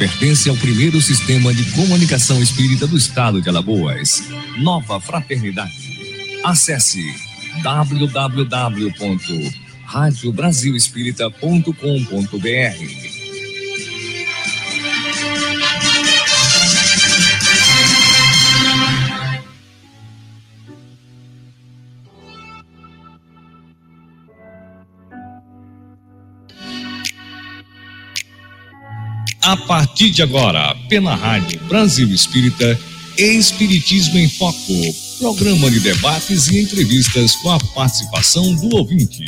pertence ao primeiro sistema de comunicação espírita do estado de Alagoas. Nova Fraternidade. Acesse www.radiobrasilespírita.com.br A partir de agora, pela Rádio Brasil Espírita, Espiritismo em Foco, programa de debates e entrevistas com a participação do ouvinte.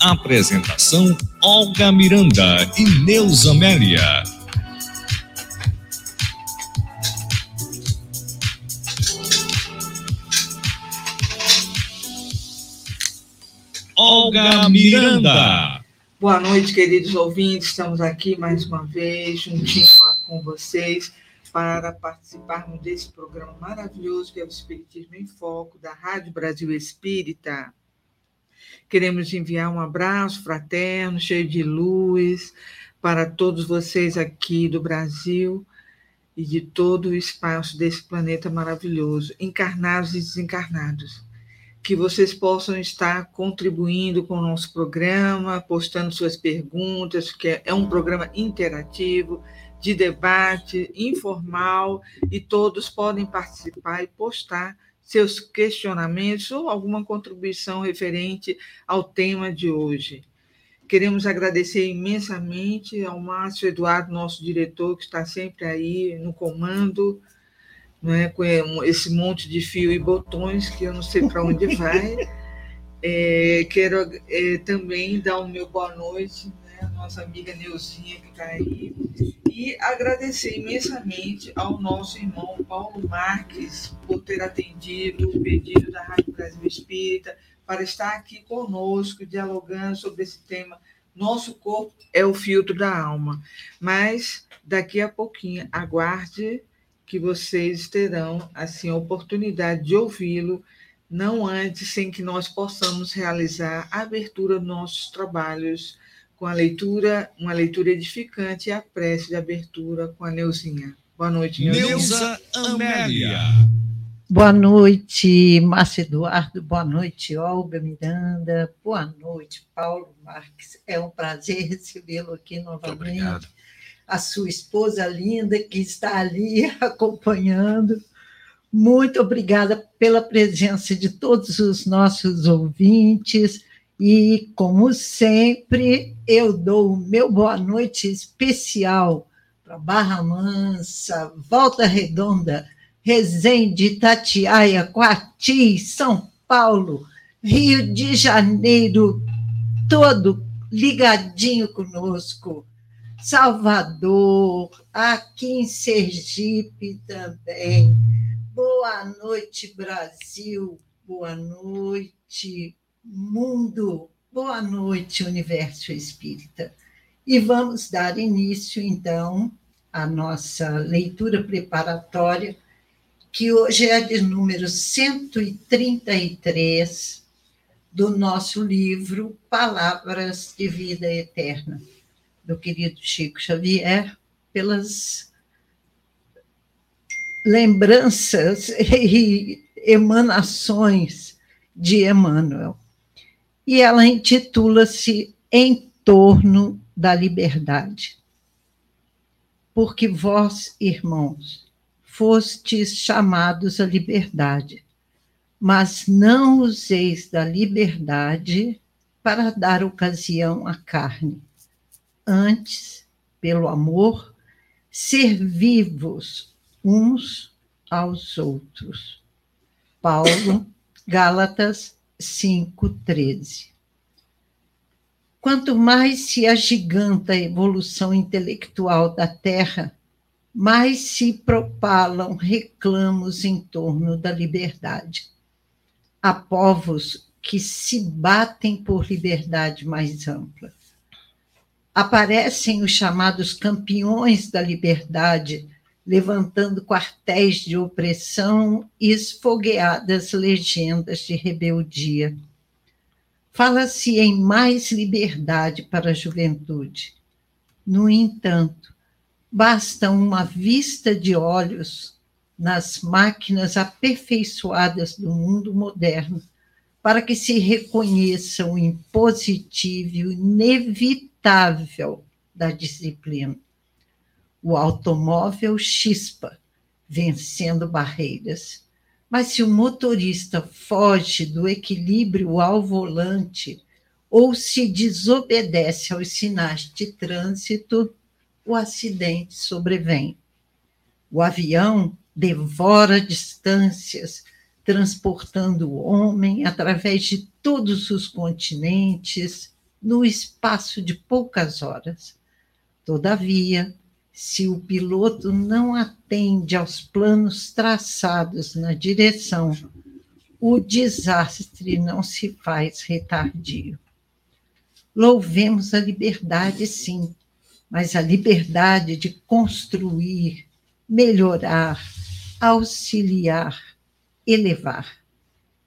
Apresentação: Olga Miranda e Neuza Amélia. Olga Miranda. Boa noite, queridos ouvintes. Estamos aqui mais uma vez, juntinho com vocês, para participarmos desse programa maravilhoso que é o Espiritismo em Foco, da Rádio Brasil Espírita. Queremos enviar um abraço fraterno, cheio de luz, para todos vocês aqui do Brasil e de todo o espaço desse planeta maravilhoso, encarnados e desencarnados que vocês possam estar contribuindo com o nosso programa, postando suas perguntas, que é um programa interativo, de debate, informal, e todos podem participar e postar seus questionamentos ou alguma contribuição referente ao tema de hoje. Queremos agradecer imensamente ao Márcio Eduardo, nosso diretor, que está sempre aí no comando, né, com esse monte de fio e botões que eu não sei para onde vai. É, quero é, também dar o meu boa noite né, nossa amiga Neuzinha que está aí e agradecer imensamente ao nosso irmão Paulo Marques por ter atendido o pedido da Rádio Brasil Espírita para estar aqui conosco dialogando sobre esse tema. Nosso corpo é o filtro da alma, mas daqui a pouquinho aguarde que vocês terão assim a oportunidade de ouvi-lo, não antes sem que nós possamos realizar a abertura dos nossos trabalhos com a leitura, uma leitura edificante e a prece de abertura com a Neuzinha. Boa noite, Neuza. Neuza Amélia. Boa noite, Márcio Eduardo. Boa noite, Olga Miranda. Boa noite, Paulo Marques. É um prazer recebê-lo aqui novamente. Muito obrigado a sua esposa linda que está ali acompanhando. Muito obrigada pela presença de todos os nossos ouvintes. E, como sempre, eu dou o meu boa noite especial para Barra Mansa, Volta Redonda, Resende, Itatiaia, Coati, São Paulo, Rio de Janeiro, todo ligadinho conosco. Salvador, aqui em Sergipe também. Boa noite, Brasil. Boa noite, mundo. Boa noite, universo espírita. E vamos dar início, então, à nossa leitura preparatória, que hoje é de número 133 do nosso livro Palavras de Vida Eterna do querido Chico Xavier, pelas lembranças e emanações de Emmanuel. E ela intitula-se Em torno da liberdade. Porque vós, irmãos, fostes chamados à liberdade, mas não useis da liberdade para dar ocasião à carne, antes, pelo amor, ser vivos uns aos outros. Paulo, Gálatas 5:13. Quanto mais se agiganta a evolução intelectual da Terra, mais se propalam reclamos em torno da liberdade. Há povos que se batem por liberdade mais ampla aparecem os chamados campeões da liberdade, levantando quartéis de opressão e esfogueadas legendas de rebeldia. Fala-se em mais liberdade para a juventude. No entanto, Basta uma vista de olhos nas máquinas aperfeiçoadas do mundo moderno para que se reconheça o impositivo e inevitável da disciplina. O automóvel chispa, vencendo barreiras. Mas se o motorista foge do equilíbrio ao volante ou se desobedece aos sinais de trânsito, o acidente sobrevém. O avião devora distâncias, transportando o homem através de todos os continentes no espaço de poucas horas. Todavia, se o piloto não atende aos planos traçados na direção, o desastre não se faz retardio. Louvemos a liberdade, sim, mas a liberdade de construir, melhorar, auxiliar, elevar.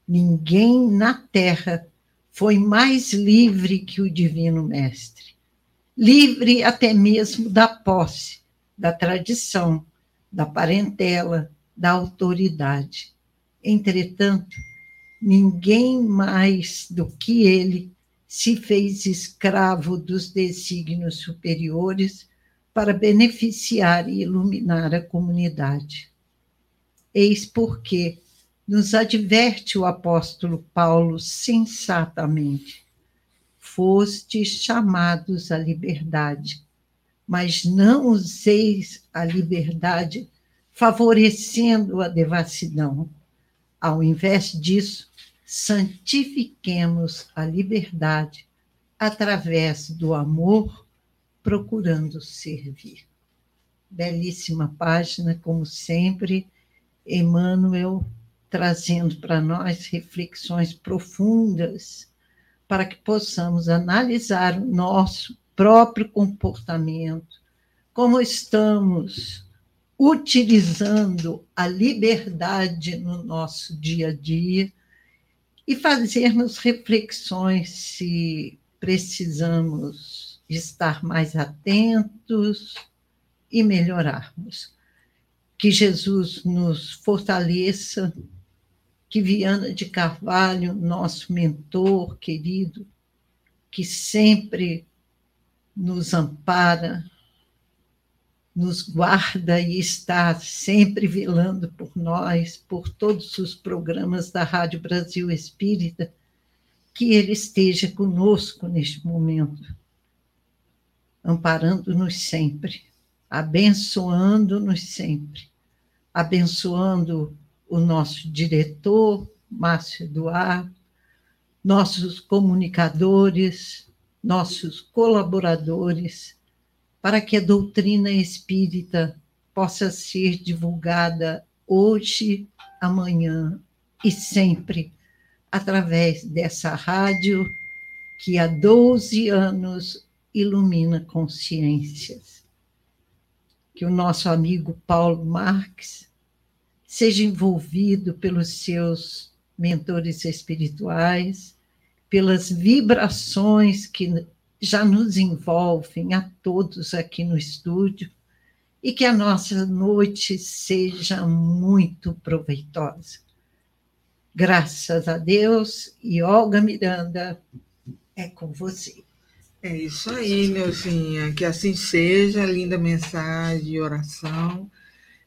Ninguém na terra foi mais livre que o Divino Mestre. Livre até mesmo da posse, da tradição, da parentela, da autoridade. Entretanto, ninguém mais do que ele se fez escravo dos desígnios superiores para beneficiar e iluminar a comunidade. Eis porque nos adverte o apóstolo Paulo sensatamente: fostes chamados à liberdade mas não useis a liberdade favorecendo a devassidão. Ao invés disso, santifiquemos a liberdade através do amor, procurando servir. Belíssima página, como sempre, Emmanuel trazendo para nós reflexões profundas para que possamos analisar o nosso próprio comportamento, como estamos utilizando a liberdade no nosso dia a dia e fazermos reflexões se precisamos estar mais atentos e melhorarmos. Que Jesus nos fortaleça, que Viana de Carvalho, nosso mentor querido, que sempre nos ampara, nos guarda e está sempre velando por nós, por todos os programas da Rádio Brasil Espírita, que Ele esteja conosco neste momento, amparando-nos sempre, abençoando-nos sempre, abençoando o nosso diretor, Márcio Eduardo, nossos comunicadores, nossos colaboradores, para que a doutrina espírita possa ser divulgada hoje, amanhã e sempre através dessa rádio que há 12 anos ilumina consciências. Que o nosso amigo Paulo Marx seja envolvido pelos seus mentores espirituais, pelas vibrações que já nos envolvem a todos aqui no estúdio e que a nossa noite seja muito proveitosa. Graças a Deus e Olga Miranda, é com você. É isso aí, Neuzinha, que assim seja, linda mensagem e oração,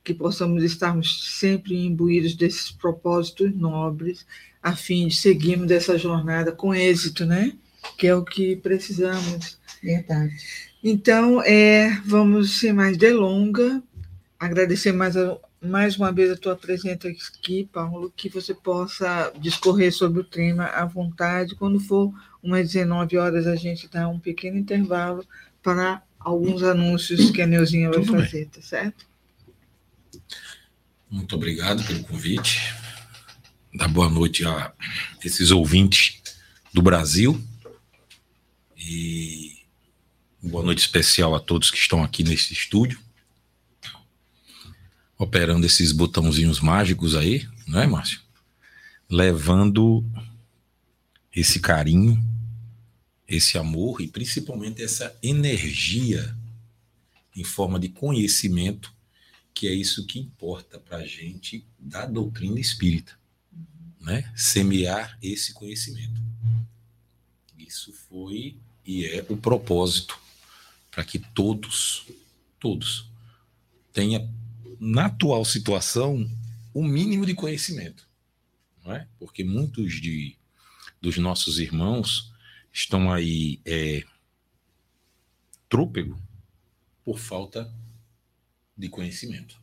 que possamos estarmos sempre imbuídos desses propósitos nobres a fim de seguirmos dessa jornada com êxito, né? Que é o que precisamos. Verdade. Então, é, vamos sem mais delonga, agradecer mais, a, mais uma vez a tua presença aqui, Paulo, que você possa discorrer sobre o tema à vontade. Quando for umas 19 horas, a gente dá um pequeno intervalo para alguns anúncios que a Neuzinha vai Tudo fazer, bem. tá certo? Muito obrigado pelo convite. Dar boa noite a esses ouvintes do Brasil. E boa noite especial a todos que estão aqui nesse estúdio, operando esses botãozinhos mágicos aí, não é, Márcio? Levando esse carinho, esse amor e principalmente essa energia em forma de conhecimento, que é isso que importa para a gente da doutrina espírita, né? Semear esse conhecimento. Isso foi e é o propósito para que todos, todos, tenha na atual situação o mínimo de conhecimento, não é? Porque muitos de dos nossos irmãos estão aí é, trôpego por falta de conhecimento.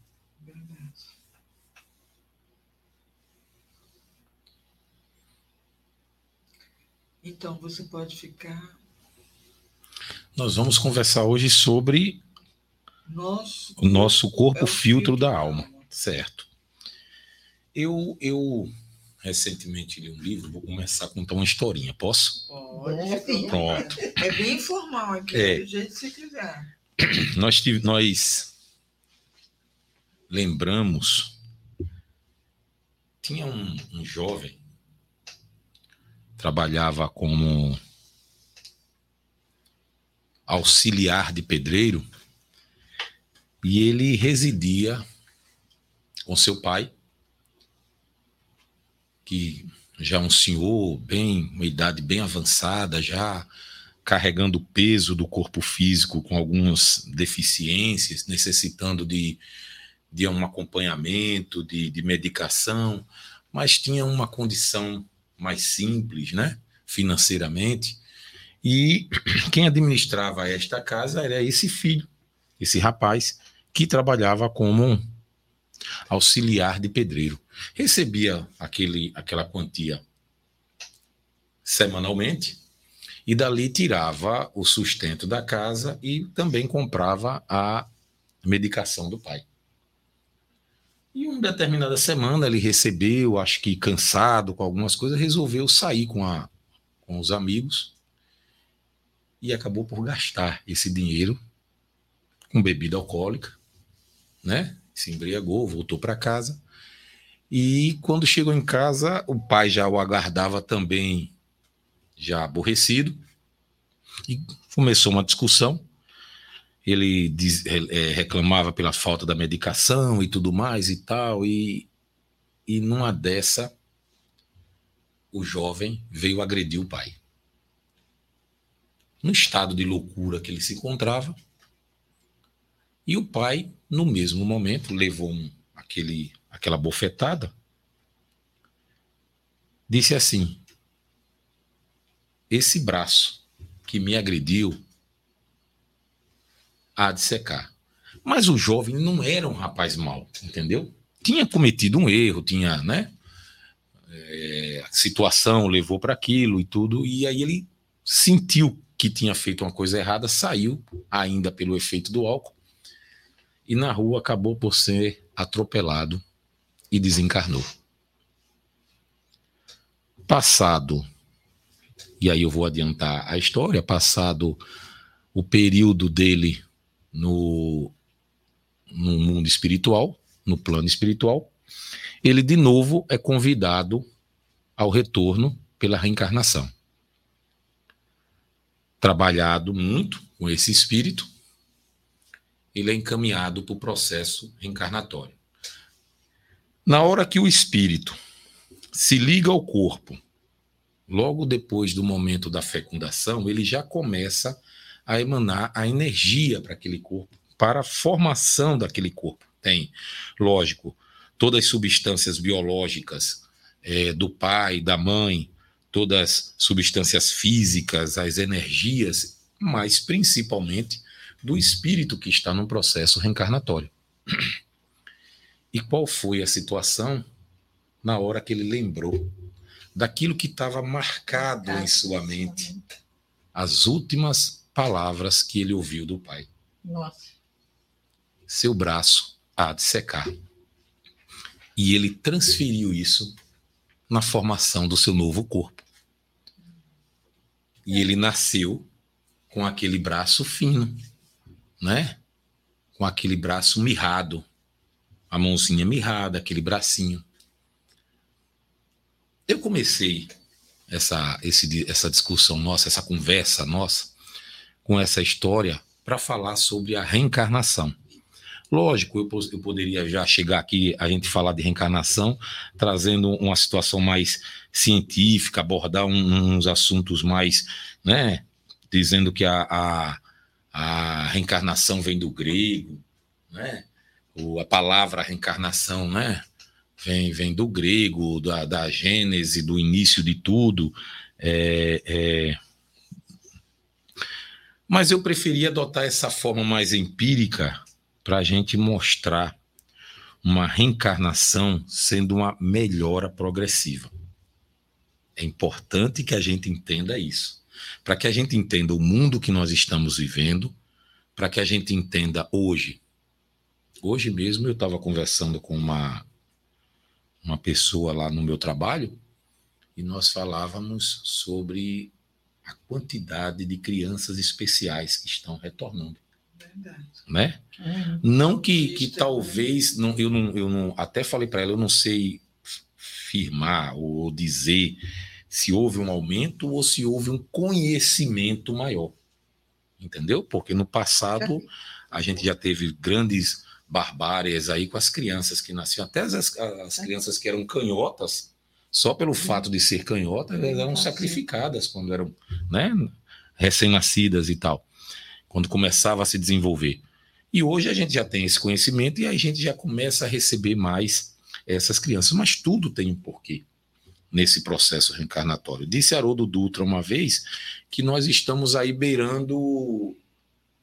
Então você pode ficar. Nós vamos conversar hoje sobre nosso o nosso corpo é o filtro da alma, certo? Eu, eu recentemente li um livro, vou começar a contar uma historinha, posso? Pode. Pronto. É bem informal aqui, É. do jeito que você quiser. Nós, tive, nós lembramos, tinha um, um jovem, trabalhava como auxiliar de pedreiro, e ele residia com seu pai, que já é um senhor, bem, uma idade bem avançada, já carregando o peso do corpo físico com algumas deficiências, necessitando de, de um acompanhamento, de, de medicação, mas tinha uma condição mais simples, né, financeiramente. E quem administrava esta casa era esse filho, esse rapaz, que trabalhava como auxiliar de pedreiro. Recebia aquele, aquela quantia semanalmente e dali tirava o sustento da casa e também comprava a medicação do pai. E uma determinada semana ele recebeu, acho que cansado com algumas coisas, resolveu sair com, a, com os amigos e acabou por gastar esse dinheiro com bebida alcoólica, né? Se embriagou, voltou para casa. E quando chegou em casa, o pai já o aguardava também, já aborrecido, e começou uma discussão. Ele diz- é, reclamava pela falta da medicação e tudo mais e tal, e, e numa dessa, o jovem veio agredir o pai. No estado de loucura que ele se encontrava, e o pai, no mesmo momento, levou um, aquele, aquela bofetada, disse assim: Esse braço que me agrediu há de secar. Mas o jovem não era um rapaz mau, entendeu? Tinha cometido um erro, tinha, né? é, a situação levou para aquilo e tudo, e aí ele sentiu que tinha feito uma coisa errada, saiu ainda pelo efeito do álcool e na rua acabou por ser atropelado e desencarnou. Passado, e aí eu vou adiantar a história, passado o período dele no, no mundo espiritual, no plano espiritual, ele de novo é convidado ao retorno pela reencarnação. Trabalhado muito com esse espírito, ele é encaminhado para o processo reencarnatório. Na hora que o espírito se liga ao corpo, logo depois do momento da fecundação, ele já começa a emanar a energia para aquele corpo, para a formação daquele corpo. Tem, lógico, todas as substâncias biológicas eh, do pai, da mãe, todas as substâncias físicas, as energias, mas principalmente do espírito que está num processo reencarnatório. E qual foi a situação na hora que ele lembrou daquilo que estava marcado em sua mente, as últimas palavras que ele ouviu do pai? Nossa. Seu braço há de secar. E ele transferiu isso na formação do seu novo corpo. E ele nasceu com aquele braço fino, né? Com aquele braço mirrado, a mãozinha mirrada, aquele bracinho. Eu comecei essa, esse, essa discussão nossa, essa conversa nossa, com essa história, para falar sobre a reencarnação. Lógico, eu, eu, poderia já chegar aqui a gente falar de reencarnação, trazendo uma situação mais científica, abordar um, uns assuntos mais, né, dizendo que a, a, a reencarnação vem do grego, né, a palavra reencarnação, né, vem, vem do grego, da, da gênese, do início de tudo. É, é... Mas eu preferia adotar essa forma mais empírica para a gente mostrar uma reencarnação sendo uma melhora progressiva. É importante que a gente entenda isso. Para que a gente entenda o mundo que nós estamos vivendo, para que a gente entenda hoje. Hoje mesmo eu estava conversando com uma, uma pessoa lá no meu trabalho e nós falávamos sobre a quantidade de crianças especiais que estão retornando. Verdade. Né? Uhum. Não que, que talvez, não, eu, não, eu não, até falei para ela, eu não sei firmar ou dizer se houve um aumento ou se houve um conhecimento maior. Entendeu? Porque no passado a gente já teve grandes barbárias aí com as crianças que nasciam, até as, as crianças que eram canhotas, só pelo fato de ser canhotas, elas eram sacrificadas quando eram né, recém-nascidas e tal quando começava a se desenvolver. E hoje a gente já tem esse conhecimento e a gente já começa a receber mais essas crianças, mas tudo tem um porquê nesse processo reencarnatório. Disse Haroldo Dutra uma vez que nós estamos aí beirando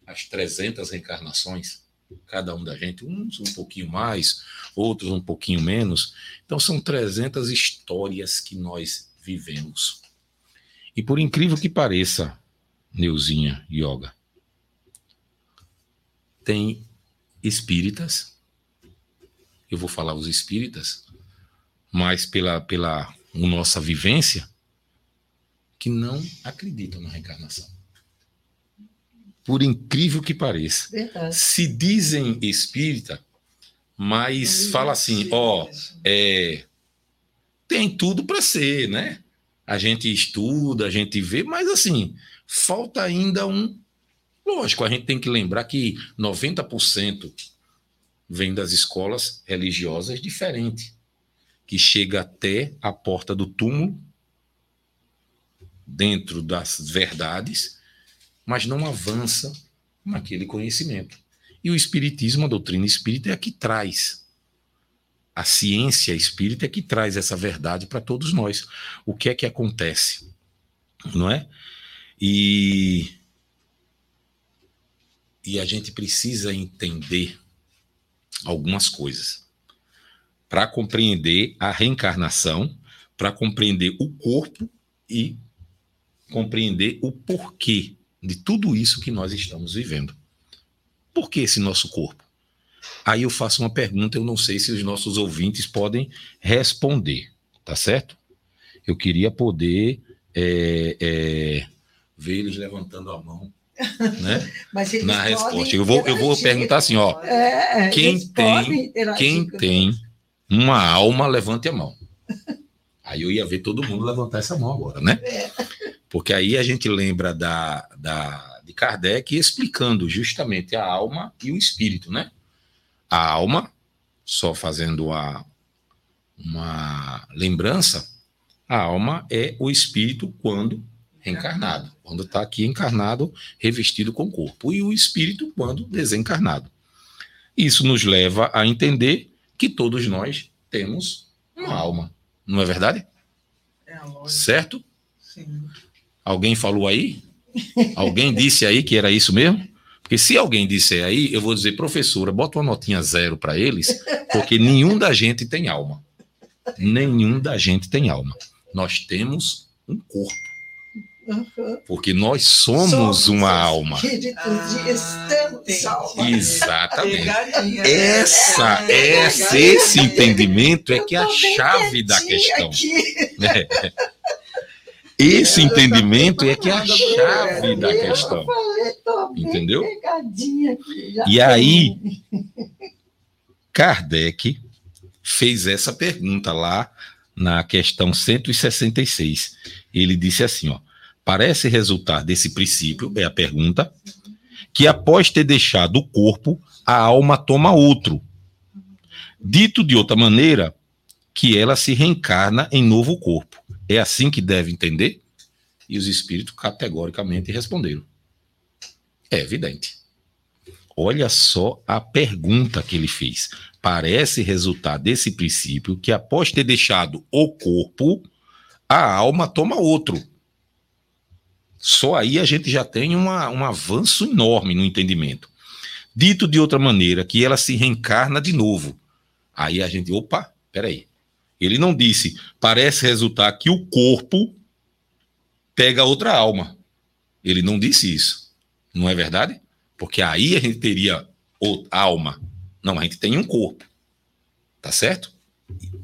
as 300 reencarnações, cada um da gente, uns um pouquinho mais, outros um pouquinho menos. Então são 300 histórias que nós vivemos. E por incrível que pareça, Neuzinha Yoga, tem espíritas, eu vou falar os espíritas, mas pela, pela nossa vivência, que não acreditam na reencarnação. Por incrível que pareça. Verdade. Se dizem espírita, mas fala assim, ó, é, tem tudo para ser, né? A gente estuda, a gente vê, mas assim, falta ainda um Lógico, a gente tem que lembrar que 90% vem das escolas religiosas diferentes, que chega até a porta do túmulo, dentro das verdades, mas não avança naquele conhecimento. E o Espiritismo, a doutrina espírita, é a que traz. A ciência espírita é que traz essa verdade para todos nós. O que é que acontece? Não é? E e a gente precisa entender algumas coisas para compreender a reencarnação, para compreender o corpo e compreender o porquê de tudo isso que nós estamos vivendo. Por que esse nosso corpo? Aí eu faço uma pergunta, eu não sei se os nossos ouvintes podem responder, tá certo? Eu queria poder é, é, ver eles levantando a mão né? na resposta. Eu vou, eu vou perguntar assim, ó, é, quem tem, quem tem uma alma, levante a mão. Aí eu ia ver todo mundo levantar essa mão agora, né? Porque aí a gente lembra da, da, de Kardec explicando justamente a alma e o espírito, né? A alma, só fazendo a, uma lembrança, a alma é o espírito quando reencarnado, quando está aqui encarnado, revestido com corpo, e o espírito quando desencarnado. Isso nos leva a entender que todos nós temos uma alma, não é verdade? É certo? Sim. Alguém falou aí? Alguém disse aí que era isso mesmo? Porque se alguém disser aí, eu vou dizer, professora, bota uma notinha zero para eles, porque nenhum da gente tem alma. Nenhum da gente tem alma. Nós temos um corpo. Porque nós somos, somos uma alma. Ah, Exatamente. Essa, essa, esse entendimento é que é a chave da questão. É. Esse entendimento é que é a chave da questão. Entendeu? E aí, Kardec fez essa pergunta lá na questão 166. Ele disse assim, ó: parece resultar desse princípio, é a pergunta, que após ter deixado o corpo, a alma toma outro. Dito de outra maneira, que ela se reencarna em novo corpo. É assim que deve entender? E os espíritos categoricamente responderam: É evidente. Olha só a pergunta que ele fez. Parece resultar desse princípio que, após ter deixado o corpo, a alma toma outro. Só aí a gente já tem uma, um avanço enorme no entendimento. Dito de outra maneira, que ela se reencarna de novo. Aí a gente, opa, peraí. Ele não disse, parece resultar que o corpo pega outra alma. Ele não disse isso. Não é verdade? Porque aí a gente teria alma. Não, a gente tem um corpo. Tá certo?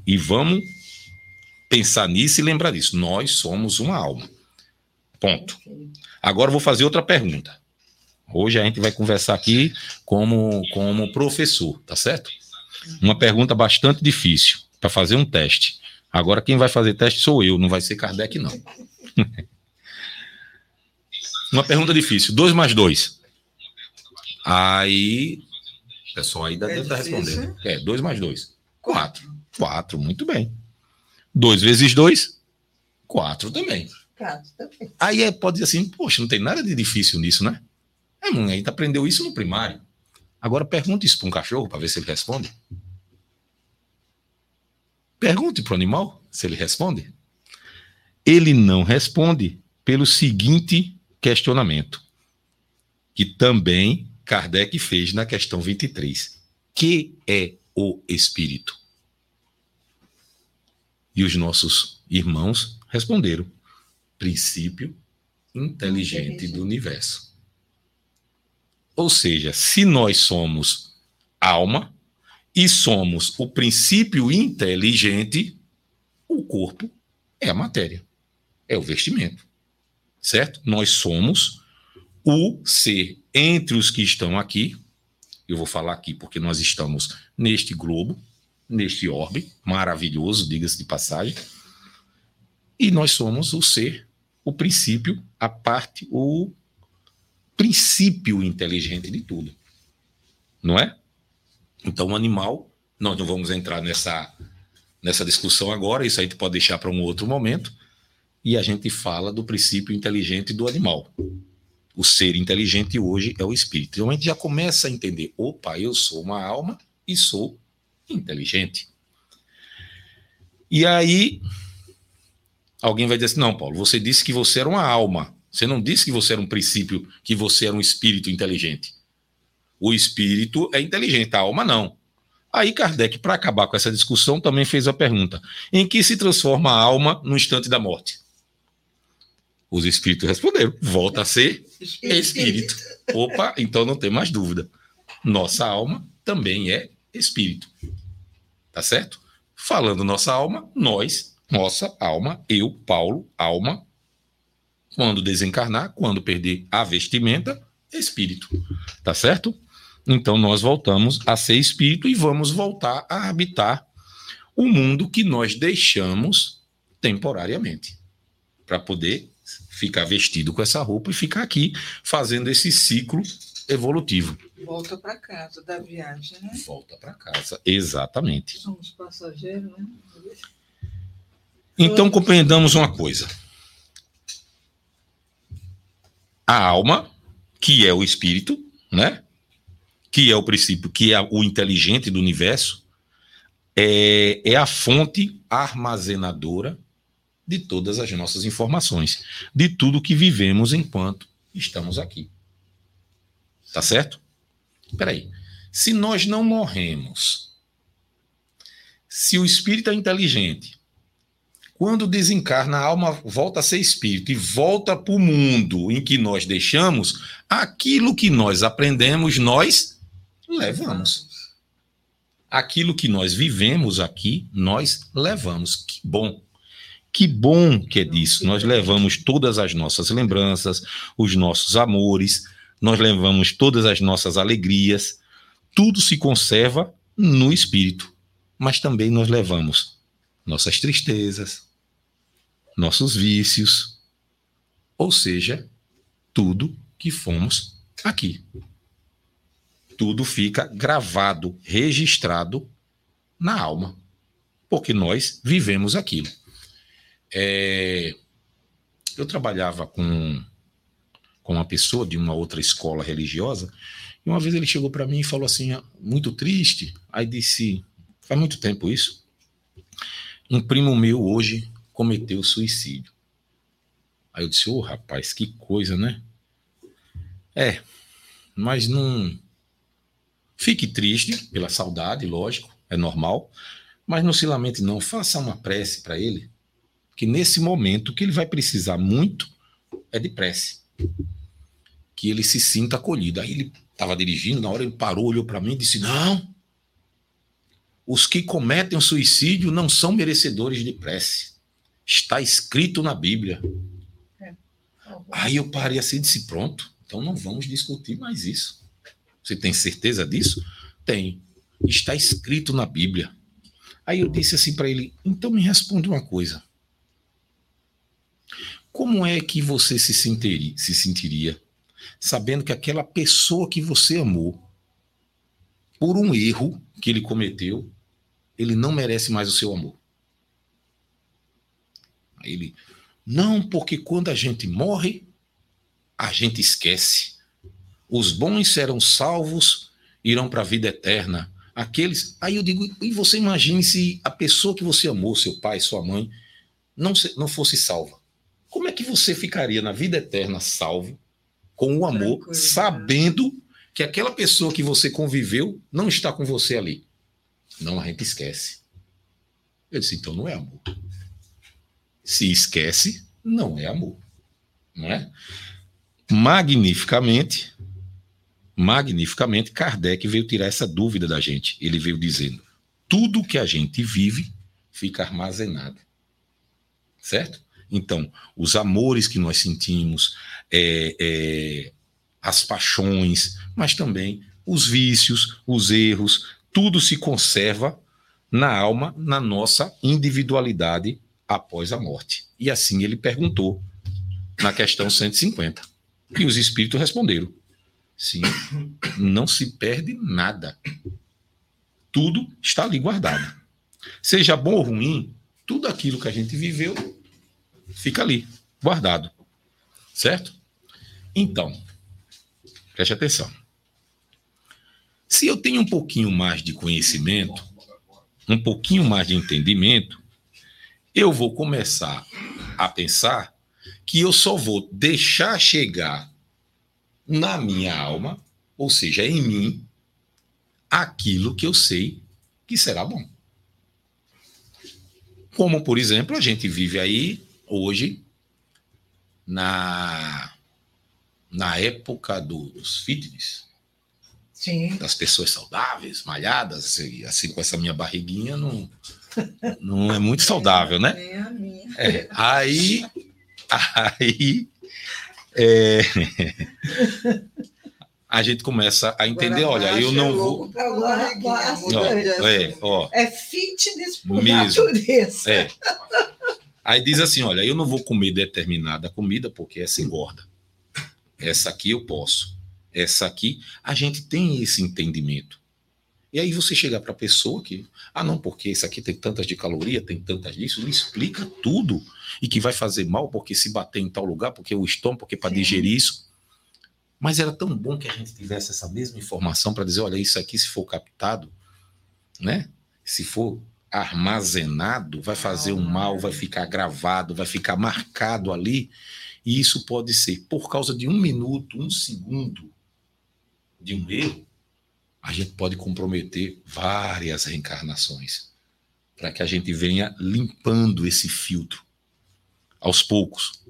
E vamos pensar nisso e lembrar disso. Nós somos uma alma. Ponto. Agora vou fazer outra pergunta. Hoje a gente vai conversar aqui como, como professor, tá certo? Uma pergunta bastante difícil para fazer um teste. Agora quem vai fazer teste sou eu, não vai ser Kardec, não. Uma pergunta difícil. 2 mais 2. Aí. Pessoal, aí dá é deve estar respondendo. É, 2 mais 2. 4. 4, muito bem. 2 vezes 2, 4 também. 4 também. Aí é, pode dizer assim, poxa, não tem nada de difícil nisso, né? É, mãe, a gente aprendeu isso no primário. Agora pergunte isso para um cachorro para ver se ele responde. Pergunte para o animal se ele responde. Ele não responde pelo seguinte questionamento, que também Kardec fez na questão 23. Que é o espírito? E os nossos irmãos responderam: princípio inteligente do universo. Ou seja, se nós somos alma, e somos o princípio inteligente, o corpo é a matéria, é o vestimento. Certo? Nós somos o ser entre os que estão aqui. Eu vou falar aqui porque nós estamos neste globo, neste orbe maravilhoso, diga-se de passagem. E nós somos o ser, o princípio, a parte, o princípio inteligente de tudo. Não é? Então, o animal, nós não vamos entrar nessa, nessa discussão agora, isso a gente pode deixar para um outro momento, e a gente fala do princípio inteligente do animal. O ser inteligente hoje é o espírito. Então a gente já começa a entender: opa, eu sou uma alma e sou inteligente. E aí, alguém vai dizer assim: não, Paulo, você disse que você era uma alma. Você não disse que você era um princípio, que você era um espírito inteligente. O espírito é inteligente, a alma não. Aí Kardec, para acabar com essa discussão, também fez a pergunta: em que se transforma a alma no instante da morte? Os espíritos responderam: volta a ser espírito. Opa, então não tem mais dúvida. Nossa alma também é espírito. Tá certo? Falando nossa alma, nós, nossa alma, eu, Paulo, alma, quando desencarnar, quando perder a vestimenta, espírito. Tá certo? Então nós voltamos a ser espírito e vamos voltar a habitar o mundo que nós deixamos temporariamente, para poder ficar vestido com essa roupa e ficar aqui fazendo esse ciclo evolutivo. Volta para casa da viagem, né? Volta para casa, exatamente. Somos passageiros, né? Então compreendamos uma coisa. A alma, que é o espírito, né? Que é o princípio, que é o inteligente do universo, é, é a fonte armazenadora de todas as nossas informações, de tudo que vivemos enquanto estamos aqui. Tá certo? Peraí. Se nós não morremos, se o espírito é inteligente, quando desencarna, a alma volta a ser espírito e volta para o mundo em que nós deixamos, aquilo que nós aprendemos, nós levamos. Aquilo que nós vivemos aqui, nós levamos. Que bom. Que bom que é disso. Nós levamos todas as nossas lembranças, os nossos amores, nós levamos todas as nossas alegrias. Tudo se conserva no espírito. Mas também nós levamos nossas tristezas, nossos vícios, ou seja, tudo que fomos aqui. Tudo fica gravado, registrado na alma, porque nós vivemos aquilo. É, eu trabalhava com, com uma pessoa de uma outra escola religiosa, e uma vez ele chegou para mim e falou assim, ah, muito triste, aí disse, faz muito tempo isso, um primo meu hoje cometeu suicídio. Aí eu disse, ô oh, rapaz, que coisa, né? É, mas não. Fique triste pela saudade, lógico, é normal, mas não se lamente, não. Faça uma prece para ele, que nesse momento o que ele vai precisar muito é de prece. Que ele se sinta acolhido. Aí ele estava dirigindo, na hora ele parou, olhou para mim e disse: Não, os que cometem suicídio não são merecedores de prece. Está escrito na Bíblia. É. Aí eu parei assim e disse: Pronto, então não vamos discutir mais isso. Você tem certeza disso? Tem. Está escrito na Bíblia. Aí eu disse assim para ele: então me responde uma coisa. Como é que você se sentiria, se sentiria sabendo que aquela pessoa que você amou, por um erro que ele cometeu, ele não merece mais o seu amor? Aí ele, não, porque quando a gente morre, a gente esquece. Os bons serão salvos, irão para a vida eterna. Aqueles. Aí eu digo, e você imagine se a pessoa que você amou, seu pai, sua mãe, não, não fosse salva. Como é que você ficaria na vida eterna salvo, com o amor, Tranquilo. sabendo que aquela pessoa que você conviveu não está com você ali? Não, a gente esquece. Eu disse, então não é amor. Se esquece, não é amor. Não é? magnificamente, magnificamente, Kardec veio tirar essa dúvida da gente. Ele veio dizendo: tudo que a gente vive fica armazenado. Certo? Então, os amores que nós sentimos, é, é, as paixões, mas também os vícios, os erros, tudo se conserva na alma, na nossa individualidade após a morte. E assim ele perguntou na questão 150. E os espíritos responderam: sim, não se perde nada. Tudo está ali guardado. Seja bom ou ruim, tudo aquilo que a gente viveu fica ali, guardado. Certo? Então, preste atenção. Se eu tenho um pouquinho mais de conhecimento, um pouquinho mais de entendimento, eu vou começar a pensar que eu só vou deixar chegar na minha alma, ou seja, em mim, aquilo que eu sei que será bom. Como, por exemplo, a gente vive aí hoje na, na época do, dos fitness. Sim. Das pessoas saudáveis, malhadas, assim, assim com essa minha barriguinha, não, não é muito saudável, né? É a minha. É, aí Aí é, a gente começa a entender, olha, eu não vou. É, ó, é fitness por mesmo. natureza. É. Aí diz assim: olha, eu não vou comer determinada comida porque essa engorda. Essa aqui eu posso. Essa aqui, a gente tem esse entendimento. E aí você chega para a pessoa que, ah, não, porque isso aqui tem tantas de caloria, tem tantas disso, ele explica tudo. E que vai fazer mal porque se bater em tal lugar, porque o estômago, porque para digerir isso. Mas era tão bom que a gente tivesse essa mesma informação para dizer, olha, isso aqui se for captado, né? Se for armazenado, vai fazer um mal, vai ficar gravado, vai ficar marcado ali. E isso pode ser por causa de um minuto, um segundo de um erro, a gente pode comprometer várias reencarnações para que a gente venha limpando esse filtro aos poucos.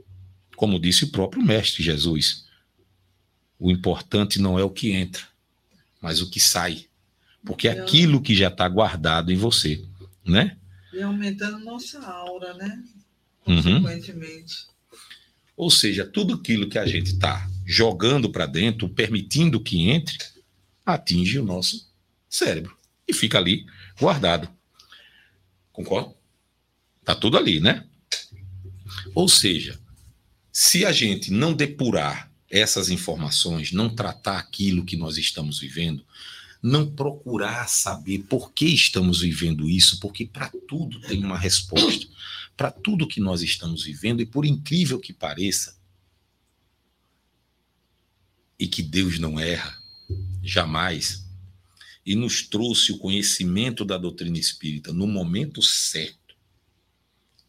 Como disse o próprio Mestre Jesus, o importante não é o que entra, mas o que sai. Porque é aquilo que já está guardado em você, né? E aumentando nossa aura, né? Uhum. Consequentemente. Uhum. Ou seja, tudo aquilo que a gente está jogando para dentro, permitindo que entre, atinge o nosso cérebro e fica ali guardado. Concorda? Tá tudo ali, né? Ou seja, se a gente não depurar essas informações, não tratar aquilo que nós estamos vivendo, não procurar saber por que estamos vivendo isso, porque para tudo tem uma resposta. Para tudo que nós estamos vivendo, e por incrível que pareça, e que Deus não erra, jamais, e nos trouxe o conhecimento da doutrina espírita no momento certo.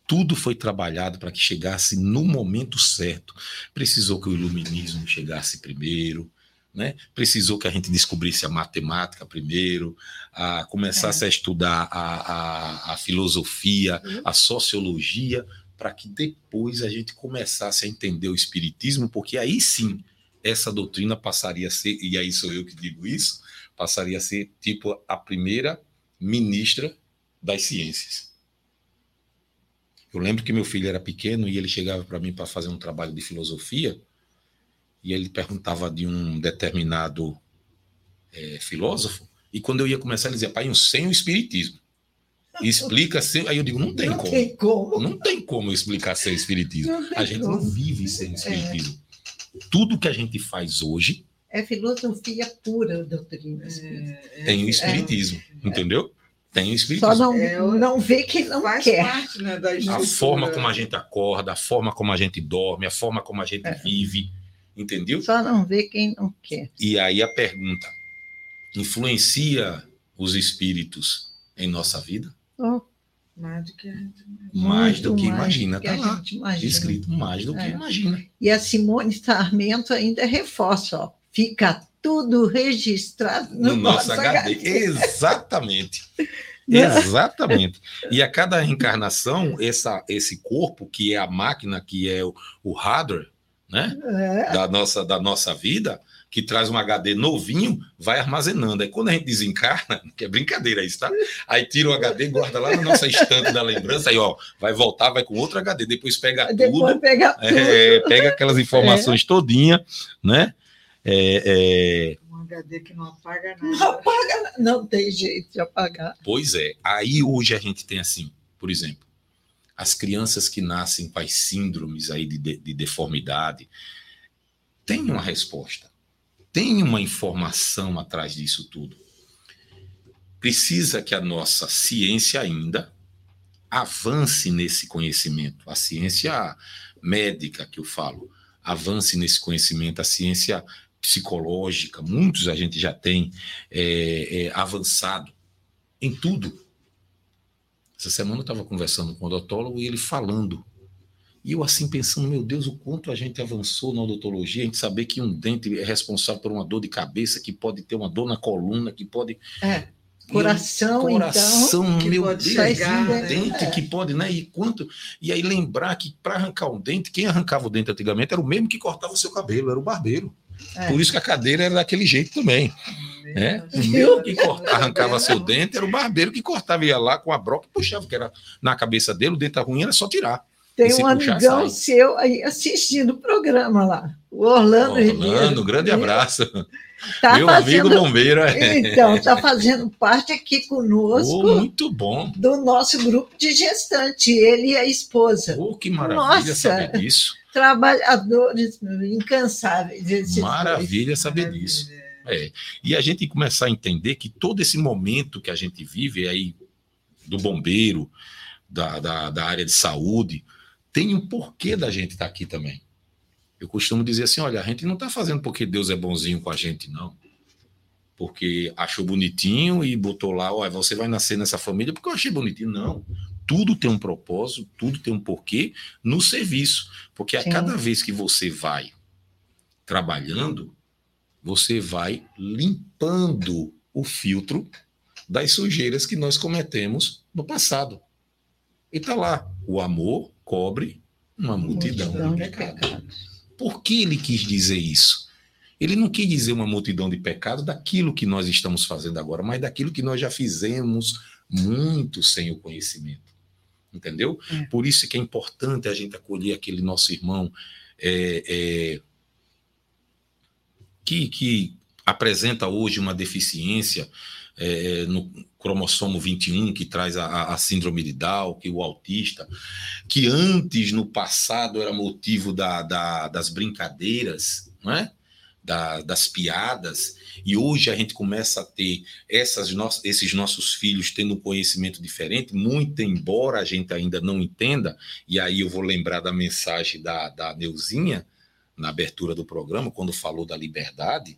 Tudo foi trabalhado para que chegasse no momento certo. Precisou que o iluminismo chegasse primeiro, né? Precisou que a gente descobrisse a matemática primeiro, a, começasse é. a estudar a, a, a filosofia, uhum. a sociologia, para que depois a gente começasse a entender o espiritismo, porque aí sim essa doutrina passaria a ser, e aí sou eu que digo isso, passaria a ser tipo a primeira ministra das ciências. Eu lembro que meu filho era pequeno e ele chegava para mim para fazer um trabalho de filosofia e ele perguntava de um determinado é, filósofo e quando eu ia começar ele dizia, pai, um sem o espiritismo. explica sem. Aí eu digo, não tem não como. Tem como. Não tem como explicar sem espiritismo. A gente como. não vive sem espiritismo. É. Tudo que a gente faz hoje é filosofia pura, doutrina. É, é, tem o espiritismo, é, entendeu? Tem o espiritismo. Só não, não vê que não quer. Parte, né, a forma como a gente acorda, a forma como a gente dorme, a forma como a gente é. vive, entendeu? Só não vê quem não quer. E aí a pergunta: influencia os espíritos em nossa vida? Oh. Mais do que a gente imagina. Mais do que imagina, tá lá. Imagina. Escrito mais do que imagina. E a Simone Sarmento ainda reforça, ó fica tudo registrado no, no nosso, nosso HD. HD. Exatamente. Exatamente. E a cada reencarnação, essa, esse corpo, que é a máquina, que é o, o hardware, né? É. Da, nossa, da nossa vida, que traz um HD novinho, vai armazenando. Aí quando a gente desencarna, que é brincadeira isso, tá? Aí tira o HD, guarda lá na nossa estante da lembrança, aí ó, vai voltar, vai com outro HD, depois pega depois tudo. Pega, é, pega aquelas informações é. todinha, né? É, é... Um HD que não apaga nada. Não apaga, não tem jeito de apagar. Pois é. Aí hoje a gente tem assim, por exemplo, as crianças que nascem com as síndromes aí de, de, de deformidade, tem uma resposta, tem uma informação atrás disso tudo. Precisa que a nossa ciência ainda avance nesse conhecimento, a ciência médica que eu falo, avance nesse conhecimento, a ciência psicológica, muitos a gente já tem é, é, avançado em tudo. Essa semana eu estava conversando com o odontólogo e ele falando. E eu assim pensando, meu Deus, o quanto a gente avançou na odontologia, a gente saber que um dente é responsável por uma dor de cabeça, que pode ter uma dor na coluna, que pode. É. Coração, coração, então, meu Deus, chegar, um dente é. que pode, né? E quanto e aí lembrar que para arrancar um dente, quem arrancava o dente antigamente era o mesmo que cortava o seu cabelo, era o barbeiro. É. Por isso que a cadeira era daquele jeito também. Né? O meu que cortava, arrancava seu dente era o barbeiro que cortava, ia lá com a broca e puxava, que era na cabeça dele, o dente ruim era só tirar. Tem um amigão seu aí assistindo o programa lá, o Orlando Orlando, grande abraço. Tá Meu fazendo, amigo bombeiro. É. Então, está fazendo parte aqui conosco. Oh, muito bom. Do nosso grupo de gestante, ele e a esposa. Oh, que maravilha Nossa. saber disso trabalhadores incansáveis. Maravilha dois. saber Maravilha. disso. É. E a gente começar a entender que todo esse momento que a gente vive aí, do bombeiro, da, da, da área de saúde, tem um porquê da gente estar tá aqui também. Eu costumo dizer assim: olha, a gente não está fazendo porque Deus é bonzinho com a gente, não. Porque achou bonitinho e botou lá, olha, você vai nascer nessa família porque eu achei bonitinho. Não tudo tem um propósito, tudo tem um porquê no serviço. Porque a Sim. cada vez que você vai trabalhando, você vai limpando o filtro das sujeiras que nós cometemos no passado. E está lá, o amor cobre uma multidão, multidão de pecados. Por que ele quis dizer isso? Ele não quis dizer uma multidão de pecados daquilo que nós estamos fazendo agora, mas daquilo que nós já fizemos muito sem o conhecimento entendeu? É. Por isso que é importante a gente acolher aquele nosso irmão é, é, que, que apresenta hoje uma deficiência é, no cromossomo 21, que traz a, a, síndrome de Down, que o autista, que antes, no passado, era motivo da, da, das brincadeiras, não é? Da, das piadas, e hoje a gente começa a ter essas no, esses nossos filhos tendo um conhecimento diferente, muito embora a gente ainda não entenda, e aí eu vou lembrar da mensagem da, da Neuzinha, na abertura do programa, quando falou da liberdade,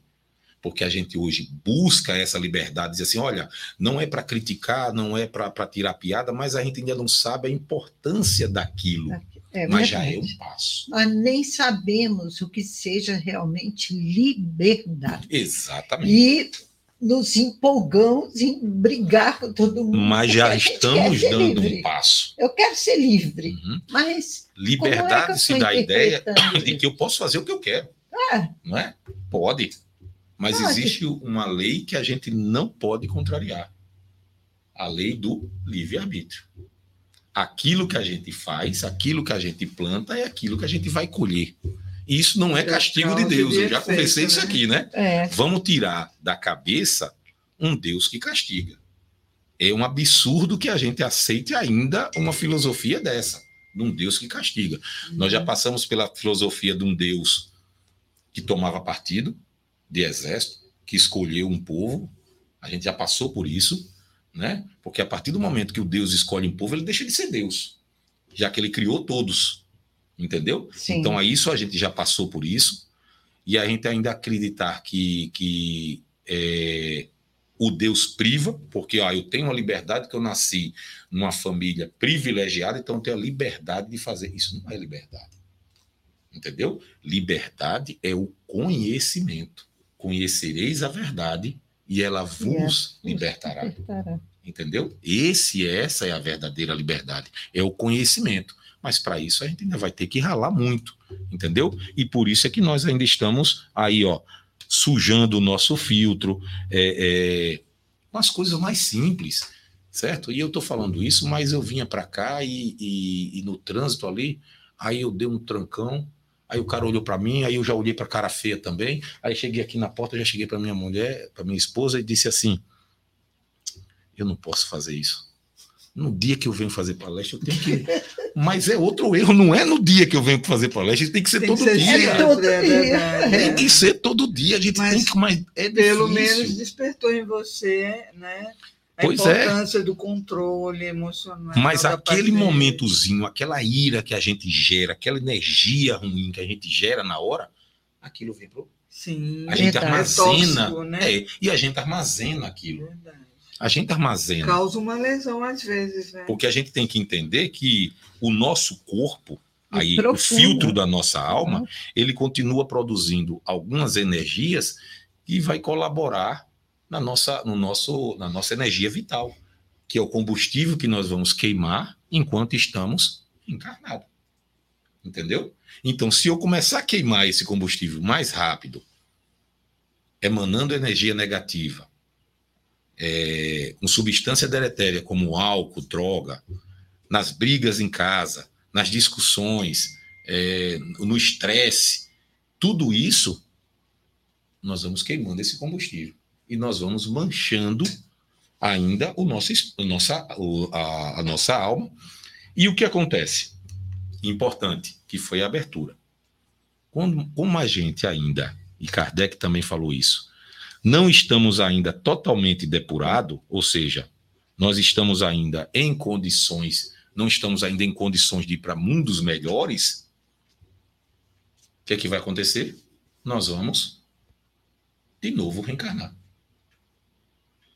porque a gente hoje busca essa liberdade, diz assim, olha, não é para criticar, não é para tirar piada, mas a gente ainda não sabe a importância daquilo. É mas já é um passo. Nós nem sabemos o que seja realmente liberdade. Exatamente. E nos empolgamos em brigar com todo mundo. Mas já estamos dando livre. um passo. Eu quero ser livre, uhum. mas. Liberdade é se dá a ideia de que eu posso fazer o que eu quero. É. Não é? Pode. Mas pode. existe uma lei que a gente não pode contrariar a lei do livre-arbítrio. Aquilo que a gente faz, aquilo que a gente planta, é aquilo que a gente vai colher. Isso não é castigo de Deus. Eu já conversei isso né? aqui, né? É. Vamos tirar da cabeça um Deus que castiga. É um absurdo que a gente aceite ainda uma filosofia dessa, de um Deus que castiga. Uhum. Nós já uhum. passamos pela filosofia de um Deus que tomava partido de exército, que escolheu um povo. A gente já passou por isso, né? Porque a partir do momento que o Deus escolhe um povo, ele deixa de ser Deus, já que ele criou todos. Entendeu? Sim. Então, a isso a gente já passou por isso. E a gente ainda acreditar que, que é, o Deus priva, porque ó, eu tenho a liberdade que eu nasci numa família privilegiada, então eu tenho a liberdade de fazer. Isso não é liberdade. Entendeu? Liberdade é o conhecimento. Conhecereis a verdade e ela vos libertará. libertará. Entendeu? Esse, essa é a verdadeira liberdade. É o conhecimento. Mas para isso a gente ainda vai ter que ralar muito, entendeu? E por isso é que nós ainda estamos aí, ó, sujando o nosso filtro, é, é, com as coisas mais simples, certo? E eu estou falando isso, mas eu vinha para cá e, e, e, no trânsito ali, aí eu dei um trancão, aí o cara olhou para mim, aí eu já olhei para cara feia também, aí cheguei aqui na porta, já cheguei para minha mulher, para minha esposa e disse assim: eu não posso fazer isso. No dia que eu venho fazer palestra, eu tenho que. Mas é outro erro, não é no dia que eu venho fazer palestra, tem que ser tem todo que ser dia. É todo dia. Tem que ser todo dia, a gente mas tem que. Mas é pelo menos despertou em você, né? A pois é. importância é. do controle emocional. Mas aquele momentozinho, aquela ira que a gente gera, aquela energia ruim que a gente gera na hora, aquilo vem pro. Sim, a gente armazena. É tóxico, né? é, e a gente armazena aquilo. Verdade. A gente armazena. Causa uma lesão às vezes, né? Porque a gente tem que entender que o nosso corpo, aí, o filtro da nossa alma, uhum. ele continua produzindo algumas energias e vai colaborar na nossa, no nosso, na nossa energia vital, que é o combustível que nós vamos queimar enquanto estamos encarnados. Entendeu? Então, se eu começar a queimar esse combustível mais rápido, emanando energia negativa, é, com substância deletéria como álcool, droga, nas brigas em casa, nas discussões, é, no estresse, tudo isso, nós vamos queimando esse combustível e nós vamos manchando ainda o nosso, o nossa, a, a nossa alma. E o que acontece? Importante, que foi a abertura. Quando, como a gente ainda, e Kardec também falou isso, não estamos ainda totalmente depurado, ou seja, nós estamos ainda em condições, não estamos ainda em condições de ir para mundos melhores, o que é que vai acontecer? Nós vamos de novo reencarnar.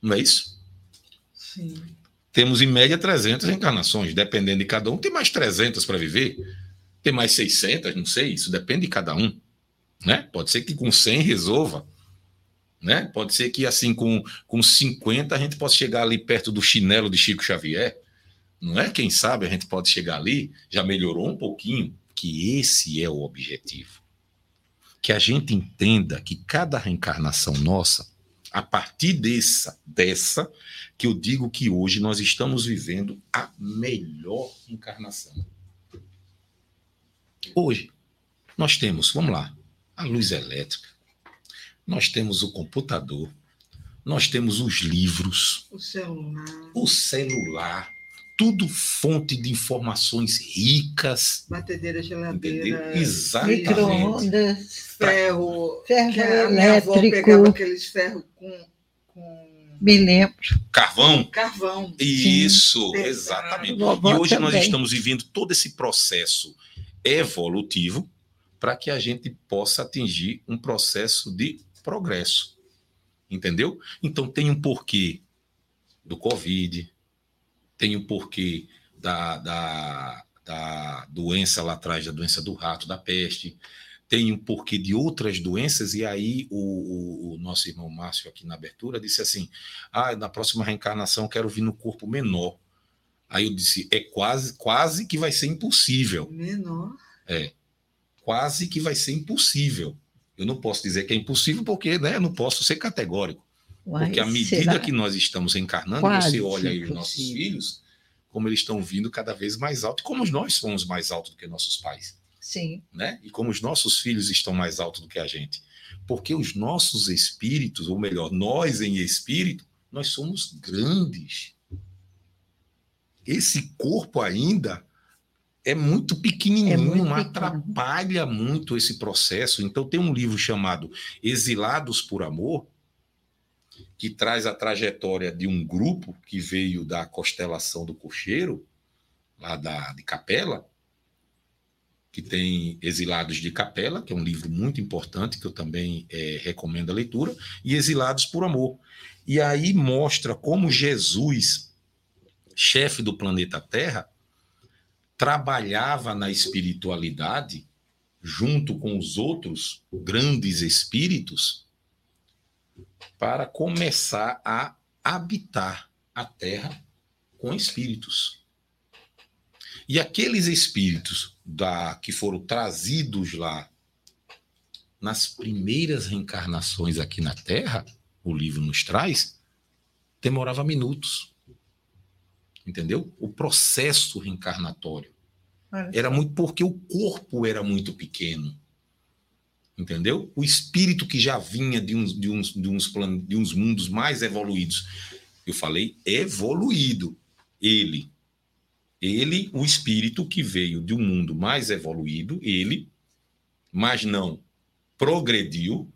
Não é isso? Sim. Temos em média 300 reencarnações, dependendo de cada um, tem mais 300 para viver, tem mais 600, não sei, isso depende de cada um, né? Pode ser que com 100 resolva, né? Pode ser que assim com, com 50 a gente possa chegar ali perto do chinelo de Chico Xavier, não é? Quem sabe a gente pode chegar ali, já melhorou um pouquinho, que esse é o objetivo. Que a gente entenda que cada reencarnação nossa, a partir dessa, dessa, que eu digo que hoje nós estamos vivendo a melhor encarnação. Hoje, nós temos, vamos lá, a luz elétrica, nós temos o computador, nós temos os livros, O celular. o celular, tudo fonte de informações ricas. Batedeira, Entendeu? geladeira. Exatamente. Micro-ondas, Ferro. ferro que a minha avó pegava elétrico, aqueles ferros com, com me lembro. Carvão. carvão. Isso, Pesado. exatamente. E hoje nós também. estamos vivendo todo esse processo evolutivo para que a gente possa atingir um processo de progresso. Entendeu? Então tem um porquê do Covid, tem um porquê da, da, da doença lá atrás, da doença do rato, da peste, tem um porquê de outras doenças, e aí o, o- o nosso irmão Márcio, aqui na abertura, disse assim: ah, na próxima reencarnação eu quero vir no corpo menor. Aí eu disse: é quase, quase que vai ser impossível Menor. quase que vai ser impossível. Eu não posso dizer que é impossível porque né, eu não posso ser categórico. Uai, Porque à medida será? que nós estamos encarnando, Quase você olha aí os nossos filhos, como eles estão vindo cada vez mais alto, e como nós somos mais altos do que nossos pais, Sim, né? E como os nossos filhos estão mais altos do que a gente. Porque os nossos espíritos, ou melhor, nós em espírito, nós somos grandes. Esse corpo ainda é muito pequenininho, É muito atrapalha muito esse processo. Então tem um livro chamado Exilados por Amor, que traz a trajetória de um grupo que veio da constelação do Cocheiro, lá da, de Capela, que tem Exilados de Capela, que é um livro muito importante, que eu também eh, recomendo a leitura, e Exilados por Amor. E aí mostra como Jesus, chefe do planeta Terra, trabalhava na espiritualidade junto com os outros grandes espíritos para começar a habitar a Terra com espíritos. E aqueles espíritos da que foram trazidos lá nas primeiras reencarnações aqui na Terra, o livro nos traz, demorava minutos. Entendeu? O processo reencarnatório era muito porque o corpo era muito pequeno. Entendeu? O espírito que já vinha de uns, de uns, de uns, plan- de uns mundos mais evoluídos. Eu falei evoluído. Ele. Ele, o espírito que veio de um mundo mais evoluído, ele, mas não progrediu.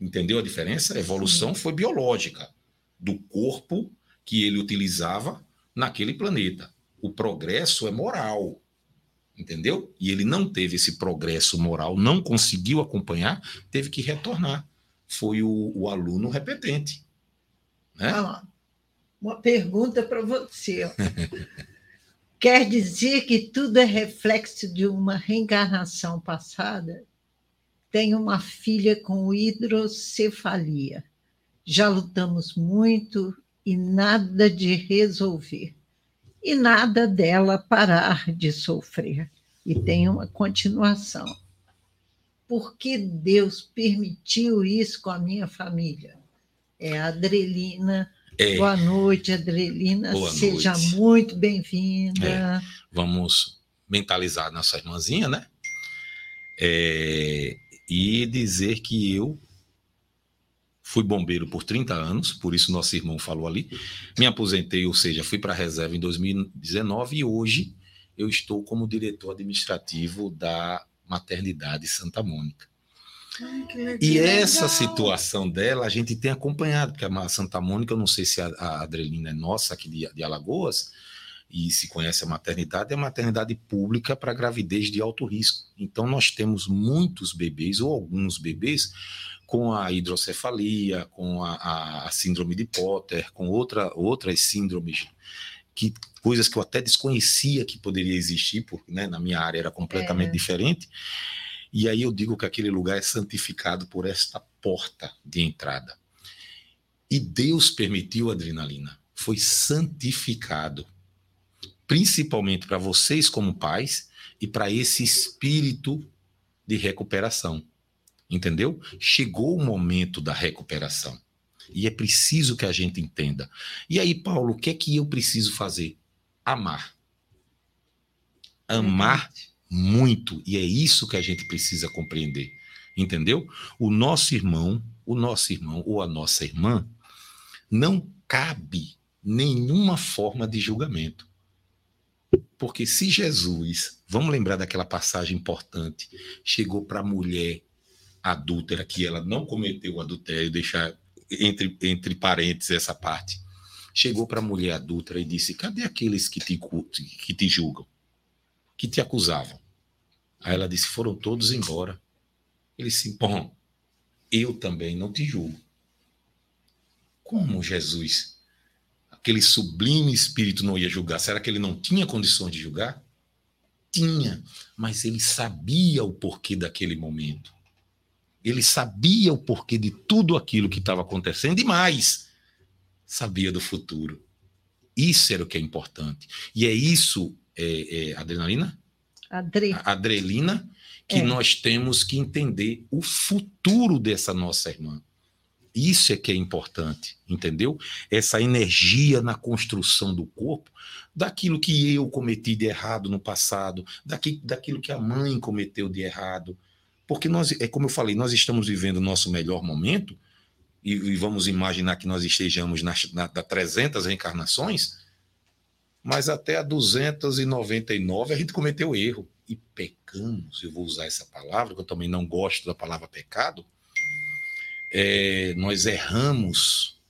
Entendeu a diferença? A evolução foi biológica do corpo que ele utilizava naquele planeta. O progresso é moral. Entendeu? E ele não teve esse progresso moral, não conseguiu acompanhar, teve que retornar. Foi o, o aluno repetente. Né? Lá. Uma pergunta para você. Quer dizer que tudo é reflexo de uma reencarnação passada? Tenho uma filha com hidrocefalia. Já lutamos muito e nada de resolver. E nada dela parar de sofrer. E tem uma continuação. Por que Deus permitiu isso com a minha família? É a Adrelina. É, Boa noite, Adrelina. Boa Seja noite. muito bem-vinda. vamos mentalizar nossa irmãzinha, né? É, e dizer que eu fui bombeiro por 30 anos, por isso nosso irmão falou ali. Me aposentei, ou seja, fui para a reserva em 2019 e hoje eu estou como diretor administrativo da maternidade Santa Mônica. Ai. E essa situação dela a gente tem acompanhado, porque a Santa Mônica, eu não sei se a, a Adrelina é nossa aqui de, de Alagoas, e se conhece a maternidade, é a maternidade pública para gravidez de alto risco. Então nós temos muitos bebês, ou alguns bebês, com a hidrocefalia, com a, a- a síndrome de Potter, com outra, outras síndromes, que, coisas que eu até desconhecia que poderia existir, porque né, na minha área era completamente É. diferente. E aí eu digo que aquele lugar é santificado por esta porta de entrada. E Deus permitiu, adrenalina, foi santificado, principalmente para vocês como pais e para esse espírito de recuperação. Entendeu? Chegou o momento da recuperação. E é preciso que a gente entenda. E aí, Paulo, o que é que eu preciso fazer? Amar. Amar muito. E é isso que a gente precisa compreender. Entendeu? O nosso irmão, o nosso irmão ou a nossa irmã, não cabe nenhuma forma de julgamento. Porque se Jesus, vamos lembrar daquela passagem importante, chegou para a mulher adúltera, que ela não cometeu o adultério, deixar entre, entre parênteses essa parte, chegou para a mulher adúltera e disse: Cadê aqueles que te, que te julgam, que te acusavam? Aí ela disse: Foram todos embora. Ele disse: Bom, eu também não te julgo. Como Jesus? Aquele sublime espírito não ia julgar? Será que ele não tinha condições de julgar? Tinha, mas ele sabia o porquê daquele momento. Ele sabia o porquê de tudo aquilo que estava acontecendo e mais, sabia do futuro. Isso era o que é importante. E é isso, é, é, adrenalina? Adre. Adrenalina, que é. nós temos que entender o futuro dessa nossa irmã. Isso é que é importante, entendeu? Essa energia na construção do corpo, daquilo que eu cometi de errado no passado, daqui, daquilo que a mãe cometeu de errado. Porque nós, é como eu falei, nós estamos vivendo o nosso melhor momento, e, e vamos imaginar que nós estejamos nas na, na 300 reencarnações, mas até a 299 a gente cometeu erro e pecamos. Eu vou usar essa palavra, que eu também não gosto da palavra pecado, é, nós erramos.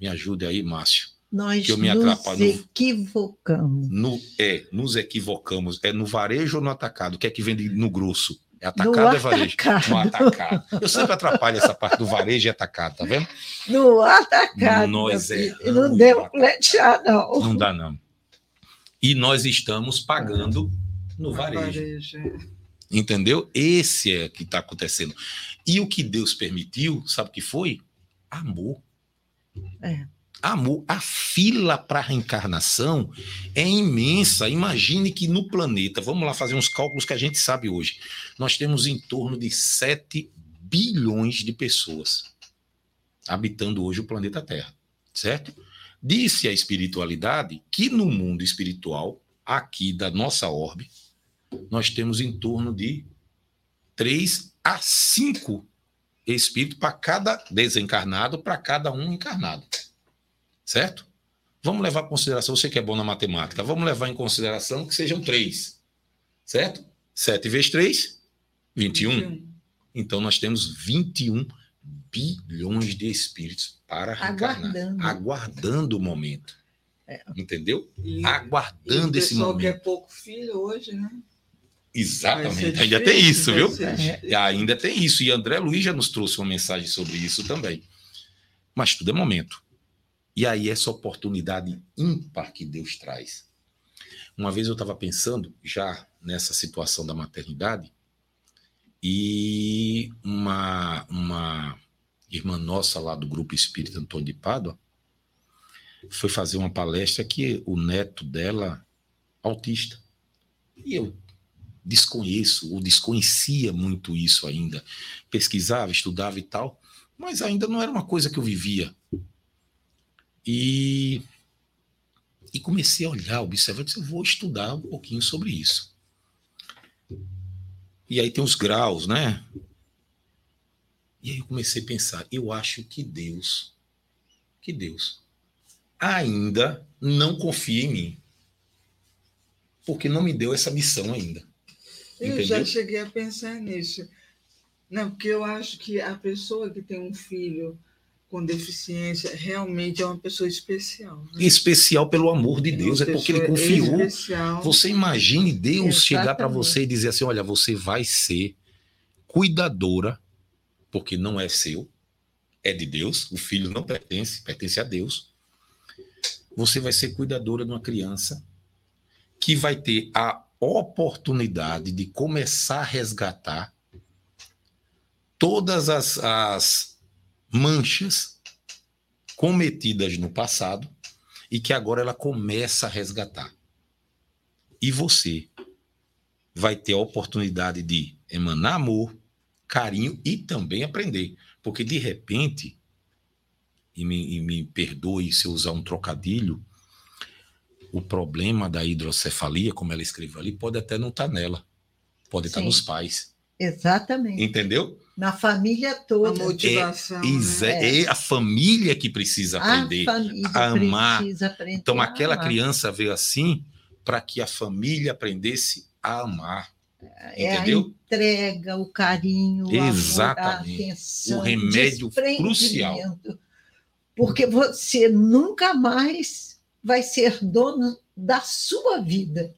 Me ajude aí, Márcio. Nós que eu me nos equivocamos. No, é, nos equivocamos. É no varejo ou no atacado? O que é que vende no grosso? É atacado ou é varejo? No atacado. Eu sempre atrapalho essa parte do varejo e atacado, tá vendo? No atacado. Nós é. Não deu pleitear, não. Não dá, não. E nós estamos pagando no varejo. varejo. Entendeu? Esse é o que está acontecendo. E o que Deus permitiu, sabe o que foi? Amor. É. Amor. A fila para a reencarnação é imensa. Imagine que no planeta, vamos lá fazer uns cálculos que a gente sabe hoje, nós temos em torno de 7 bilhões de pessoas habitando hoje o planeta Terra, certo? Disse a espiritualidade que no mundo espiritual, aqui da nossa orbe, nós temos em torno de 3 a cinco espíritos para cada desencarnado, para cada um encarnado. Certo? Vamos levar em consideração, você que é bom na matemática, vamos levar em consideração que sejam três. Certo? 7 vezes 3, 21. 21. Então nós temos 21 bilhões de espíritos para reencarnar. Aguardando, aguardando o momento. É. Entendeu? E, aguardando e esse momento. O pessoal que é pouco filho hoje, né? Exatamente, ainda tem isso, viu? É, ainda tem isso. E André Luiz já nos trouxe uma mensagem sobre isso também. Mas tudo é momento. E aí, essa oportunidade ímpar que Deus traz. Uma vez eu estava pensando, já nessa situação da maternidade, e uma, uma irmã nossa lá do Grupo Espírita Antônio de Pádua foi fazer uma palestra que o neto dela, autista. E eu desconheço ou desconhecia muito isso ainda. Pesquisava, estudava e tal, mas ainda não era uma coisa que eu vivia. E, e comecei a olhar, observar, disse, eu vou estudar um pouquinho sobre isso. E aí tem os graus, né? E aí eu comecei a pensar, eu acho que Deus, que Deus ainda não confia em mim. Porque não me deu essa missão ainda. Eu Entendeu? já cheguei a pensar nisso. Não, porque eu acho que a pessoa que tem um filho com deficiência realmente é uma pessoa especial. Né? Especial pelo amor de Deus, é porque ele confiou. Especial. Você imagine Deus Exatamente. chegar para você e dizer assim: olha, você vai ser cuidadora, porque não é seu, é de Deus, o filho não pertence, pertence a Deus. Você vai ser cuidadora de uma criança que vai ter a oportunidade de começar a resgatar todas as, as manchas cometidas no passado e que agora ela começa a resgatar. E você vai ter a oportunidade de emanar amor, carinho e também aprender. Porque de repente, e me, e me perdoe se eu usar um trocadilho, o problema da hidrocefalia, como ela escreveu ali, pode até não estar tá nela, pode estar tá nos pais. Exatamente. Entendeu? Na família A toda. motivação. É, né? é a família que precisa aprender. a família a amar. precisa aprender. Então, a aquela amar. criança veio assim para que a família aprendesse a amar. É a entendeu? entrega, o carinho, amor, a Exatamente. atenção, O remédio crucial. Porque você nunca mais vai ser dono da sua vida.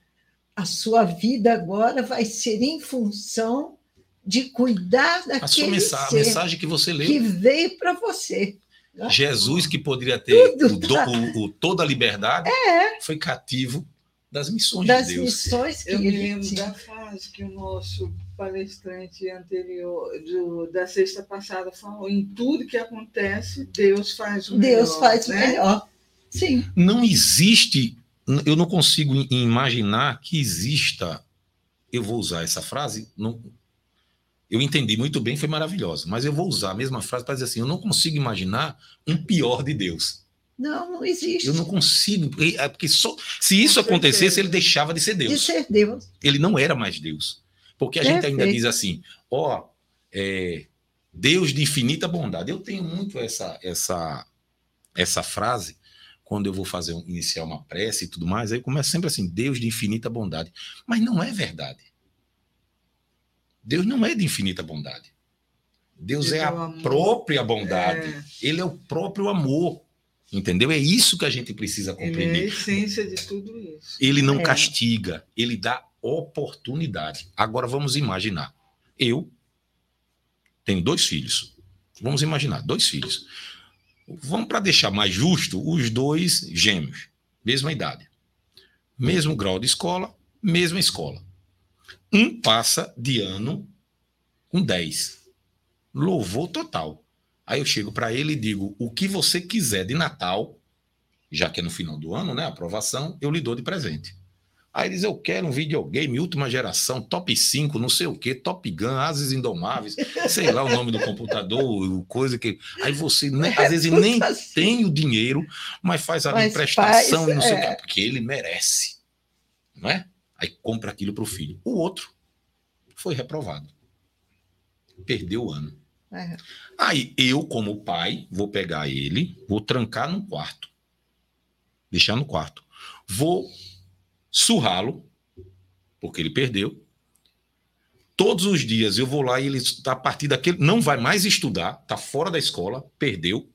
A sua vida agora vai ser em função de cuidar daquele mensa- a ser mensagem que você leu. que veio para você. Jesus, que poderia ter o do- tá- o- o- toda a liberdade, foi cativo das missões das de Deus. missões que Eu me lembro tinha. da frase que o nosso palestrante anterior, do- da sexta passada, falou: em tudo que acontece, Deus faz o Deus melhor, faz o né? melhor. Sim, Não existe, eu não consigo imaginar que exista. Eu vou usar essa frase. Não, eu entendi muito bem, foi maravilhosa, mas eu vou usar a mesma frase para dizer assim: eu não consigo imaginar um pior de Deus. não, não existe. Eu não consigo, porque, é porque só, se isso acontecesse, ele deixava de ser De Deus. ser Deus. Ele não era mais Deus. Porque a gente ainda Perfeito. diz assim, ó, é, Deus de infinita bondade. Eu tenho muito essa, essa, essa frase quando eu vou fazer um- iniciar uma prece e tudo mais, aí começa sempre assim, Deus de infinita bondade. Mas não é verdade. Deus não é de infinita bondade. Deus Deus é é a amor. própria bondade. É, Ele é o próprio amor. Entendeu? É isso que a gente precisa ele é a compreender. essência de tudo isso. Ele não É. castiga, ele dá oportunidade. Agora vamos imaginar. Eu tenho dois filhos. Vamos imaginar, dois filhos. Vamos para deixar mais justo, os dois gêmeos, mesma idade. Mesmo grau de escola, mesma escola. Um passa de ano com 10. Louvor total. Aí eu chego para ele e digo: o que você quiser de Natal, já que é no final do ano, né? Aprovação, eu lhe dou de presente. Aí diz: Eu quero um videogame, última geração, top 5, não sei o quê, Top Gun, Ases Indomáveis, sei lá o nome do computador, o coisa que. Aí você, né, às vezes, nem Tudo assim. tem o dinheiro, mas faz a Mas prestação faz, e não sei o é. quê, porque ele merece. Não é? Aí compra aquilo para o filho. O outro foi reprovado. Perdeu o ano. É. Aí eu, como pai, vou pegar ele, vou trancar num quarto. Deixar no quarto. Vou surrá-lo, porque ele perdeu. Todos os dias eu vou lá e ele, a partir daquele. Não vai mais estudar, está fora da escola, perdeu.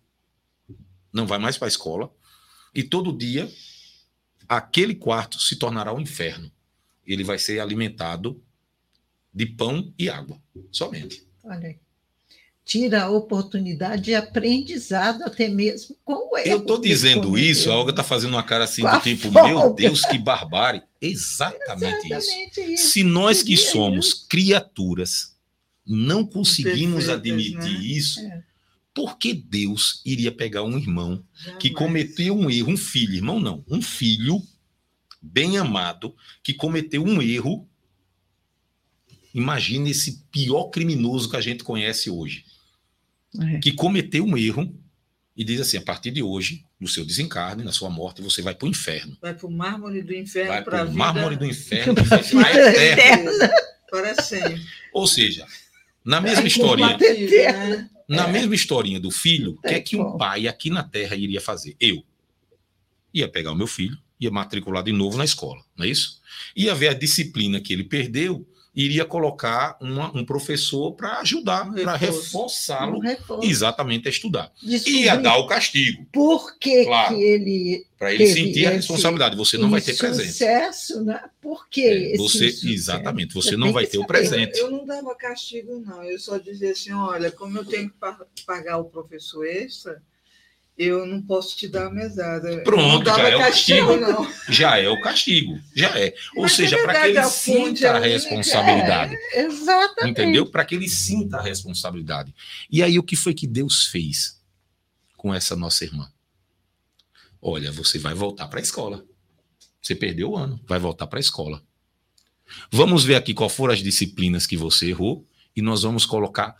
Não vai mais para a escola. E todo dia, aquele quarto se tornará um inferno. Ele vai ser alimentado de pão e água, somente. Olha aí. Tira a oportunidade de aprendizado até mesmo com o erro. Eu estou que dizendo cometeu. isso, a Olga está fazendo uma cara assim Com do tipo, folga. meu Deus, que barbárie. Exatamente, isso. Exatamente isso. Se nós que Seria somos criaturas não conseguimos Perfeitas, admitir né? isso, É. por que Deus iria pegar um irmão que Jamais. cometeu um erro, um filho, irmão não, um filho bem amado que cometeu um erro? Imagine esse pior criminoso que a gente conhece hoje É. que cometeu um erro e diz assim: a partir de hoje, no seu desencarne, na sua morte, você vai para o inferno. Vai para o mármore do inferno Vai para a o vida. mármore do inferno para a vida eterno. Para sempre. Ou seja, na mesma historinha, por né? na mesma historinha do filho, o que é que um pai aqui na Terra iria fazer? Eu ia pegar o meu filho, ia matricular de novo na escola, não é isso? Ia ver a disciplina que ele perdeu, iria colocar uma- um professor para ajudar, Um para reforçá-lo Um exatamente a estudar. Descobrir Ia dar o castigo, por que, Claro. que ele para ele sentir a responsabilidade. Você não vai ter presente. sucesso, né? Por que É, você, exatamente, você não vai ter o presente. Eu não dava castigo, não. Eu só dizia assim: olha, como eu tenho que pa- pagar o professor extra, eu não posso te dar a mesada. Pronto, já é o castigo. não. Já é o castigo, já é. Ou Mas seja, é para que ele sinta é a responsabilidade, Exatamente. entendeu? Para que ele sinta a responsabilidade. E aí o que foi que Deus fez com essa nossa irmã? Olha, você vai voltar para a escola. Você perdeu o ano, vai voltar para a escola. Vamos ver aqui qual foram as disciplinas que você errou e nós vamos colocar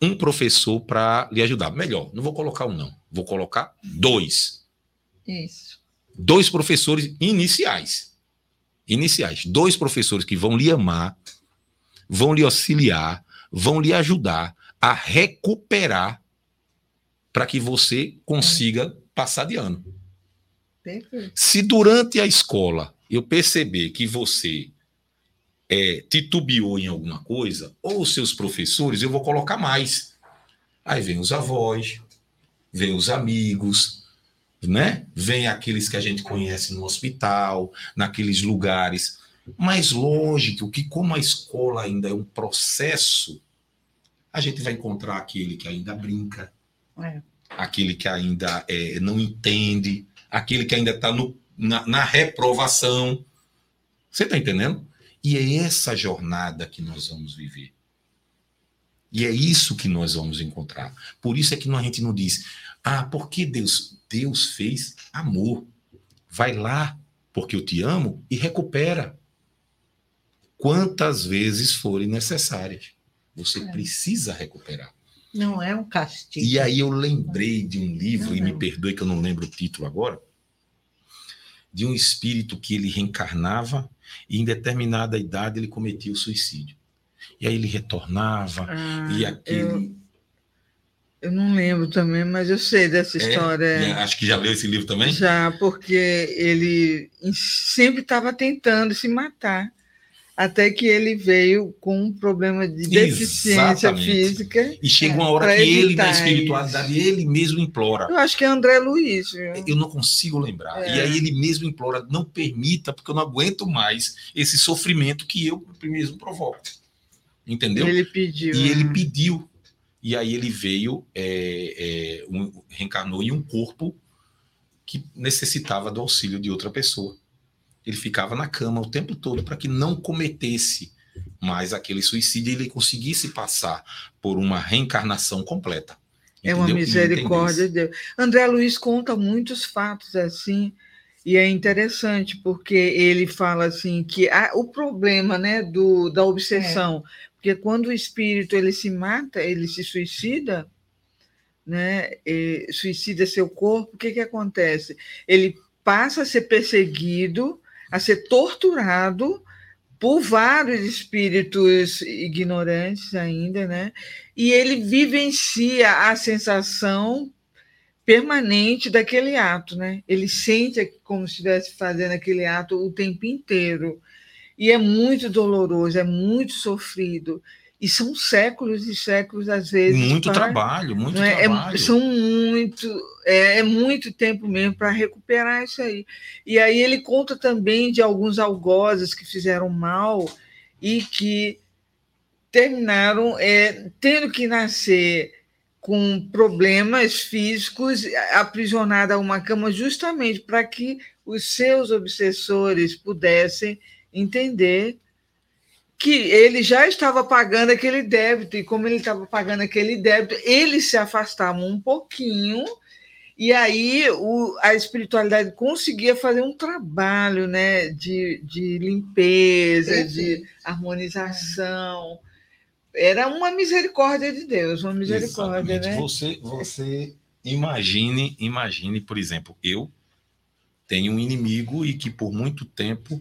um professor para lhe ajudar. Melhor, não vou colocar um não, vou colocar dois. Isso. Dois professores iniciais. Iniciais. Dois professores que vão lhe amar, vão lhe auxiliar, vão lhe ajudar a recuperar para que você consiga passar de ano. Se durante a escola eu perceber que você é, titubeou em alguma coisa, ou os seus professores, eu vou colocar mais. Aí vem os avós, vem os amigos, né? Vem aqueles que a gente conhece no hospital, naqueles lugares. Mas lógico que como a escola ainda é um processo, a gente vai encontrar aquele que ainda brinca, é. aquele que ainda é, não entende, aquele que ainda está na, na reprovação. Você está entendendo? E é essa jornada que nós vamos viver. E é isso que nós vamos encontrar. Por isso é que a gente não diz, ah, porque Deus? Deus fez amor. Vai lá, porque eu te amo, e recupera. Quantas vezes forem necessárias. Você é. precisa recuperar. Não é um castigo. E aí eu lembrei de um livro, não, e me perdoe que eu não lembro o título agora, de um espírito que ele reencarnava e em determinada idade ele cometia o suicídio. E aí ele retornava ah, e aquele. Eu, eu, não lembro também, mas eu sei dessa é, história. acho que já leu esse livro também? Já, porque ele sempre estava tentando se matar até que ele veio com um problema de deficiência Exatamente. física. E chega uma hora que ele, na espiritualidade, isso. ele mesmo implora. Eu acho que é André Luiz. Viu? Eu não consigo lembrar. É. E aí ele mesmo implora, não permita, porque eu não aguento mais esse sofrimento que eu mesmo provoco. Entendeu? Ele pediu. E ele pediu. E aí ele veio, é, é, um, reencarnou em um corpo que necessitava do auxílio de outra pessoa. Ele ficava na cama o tempo todo para que não cometesse mais aquele suicídio e ele conseguisse passar por uma reencarnação completa. Entendeu? É uma misericórdia de Deus. André Luiz conta muitos fatos assim, e é interessante porque ele fala assim que o problema né, do, da obsessão, é. Porque quando o espírito ele se mata, ele se suicida, né, suicida seu corpo, o que, que acontece? Ele passa a ser perseguido a ser torturado por vários espíritos ignorantes ainda, né? E ele vivencia a sensação permanente daquele ato, né? Ele sente como se estivesse fazendo aquele ato o tempo inteiro. E é muito doloroso, é muito sofrido. E são séculos e séculos, às vezes. Muito para, trabalho, muito é? é? trabalho. É, são muito, é, é muito tempo mesmo para recuperar isso aí. E aí ele conta também de alguns algozes que fizeram mal e que terminaram é, tendo que nascer com problemas físicos, aprisionada a uma cama, justamente para que os seus obsessores pudessem entender que ele já estava pagando aquele débito, e como ele estava pagando aquele débito, eles se afastavam um pouquinho, e aí o, a espiritualidade conseguia fazer um trabalho né, de, de limpeza, de harmonização. Era uma misericórdia de Deus, uma misericórdia, Exatamente. né? Você, você imagine, imagine, por exemplo, eu tenho um inimigo e que por muito tempo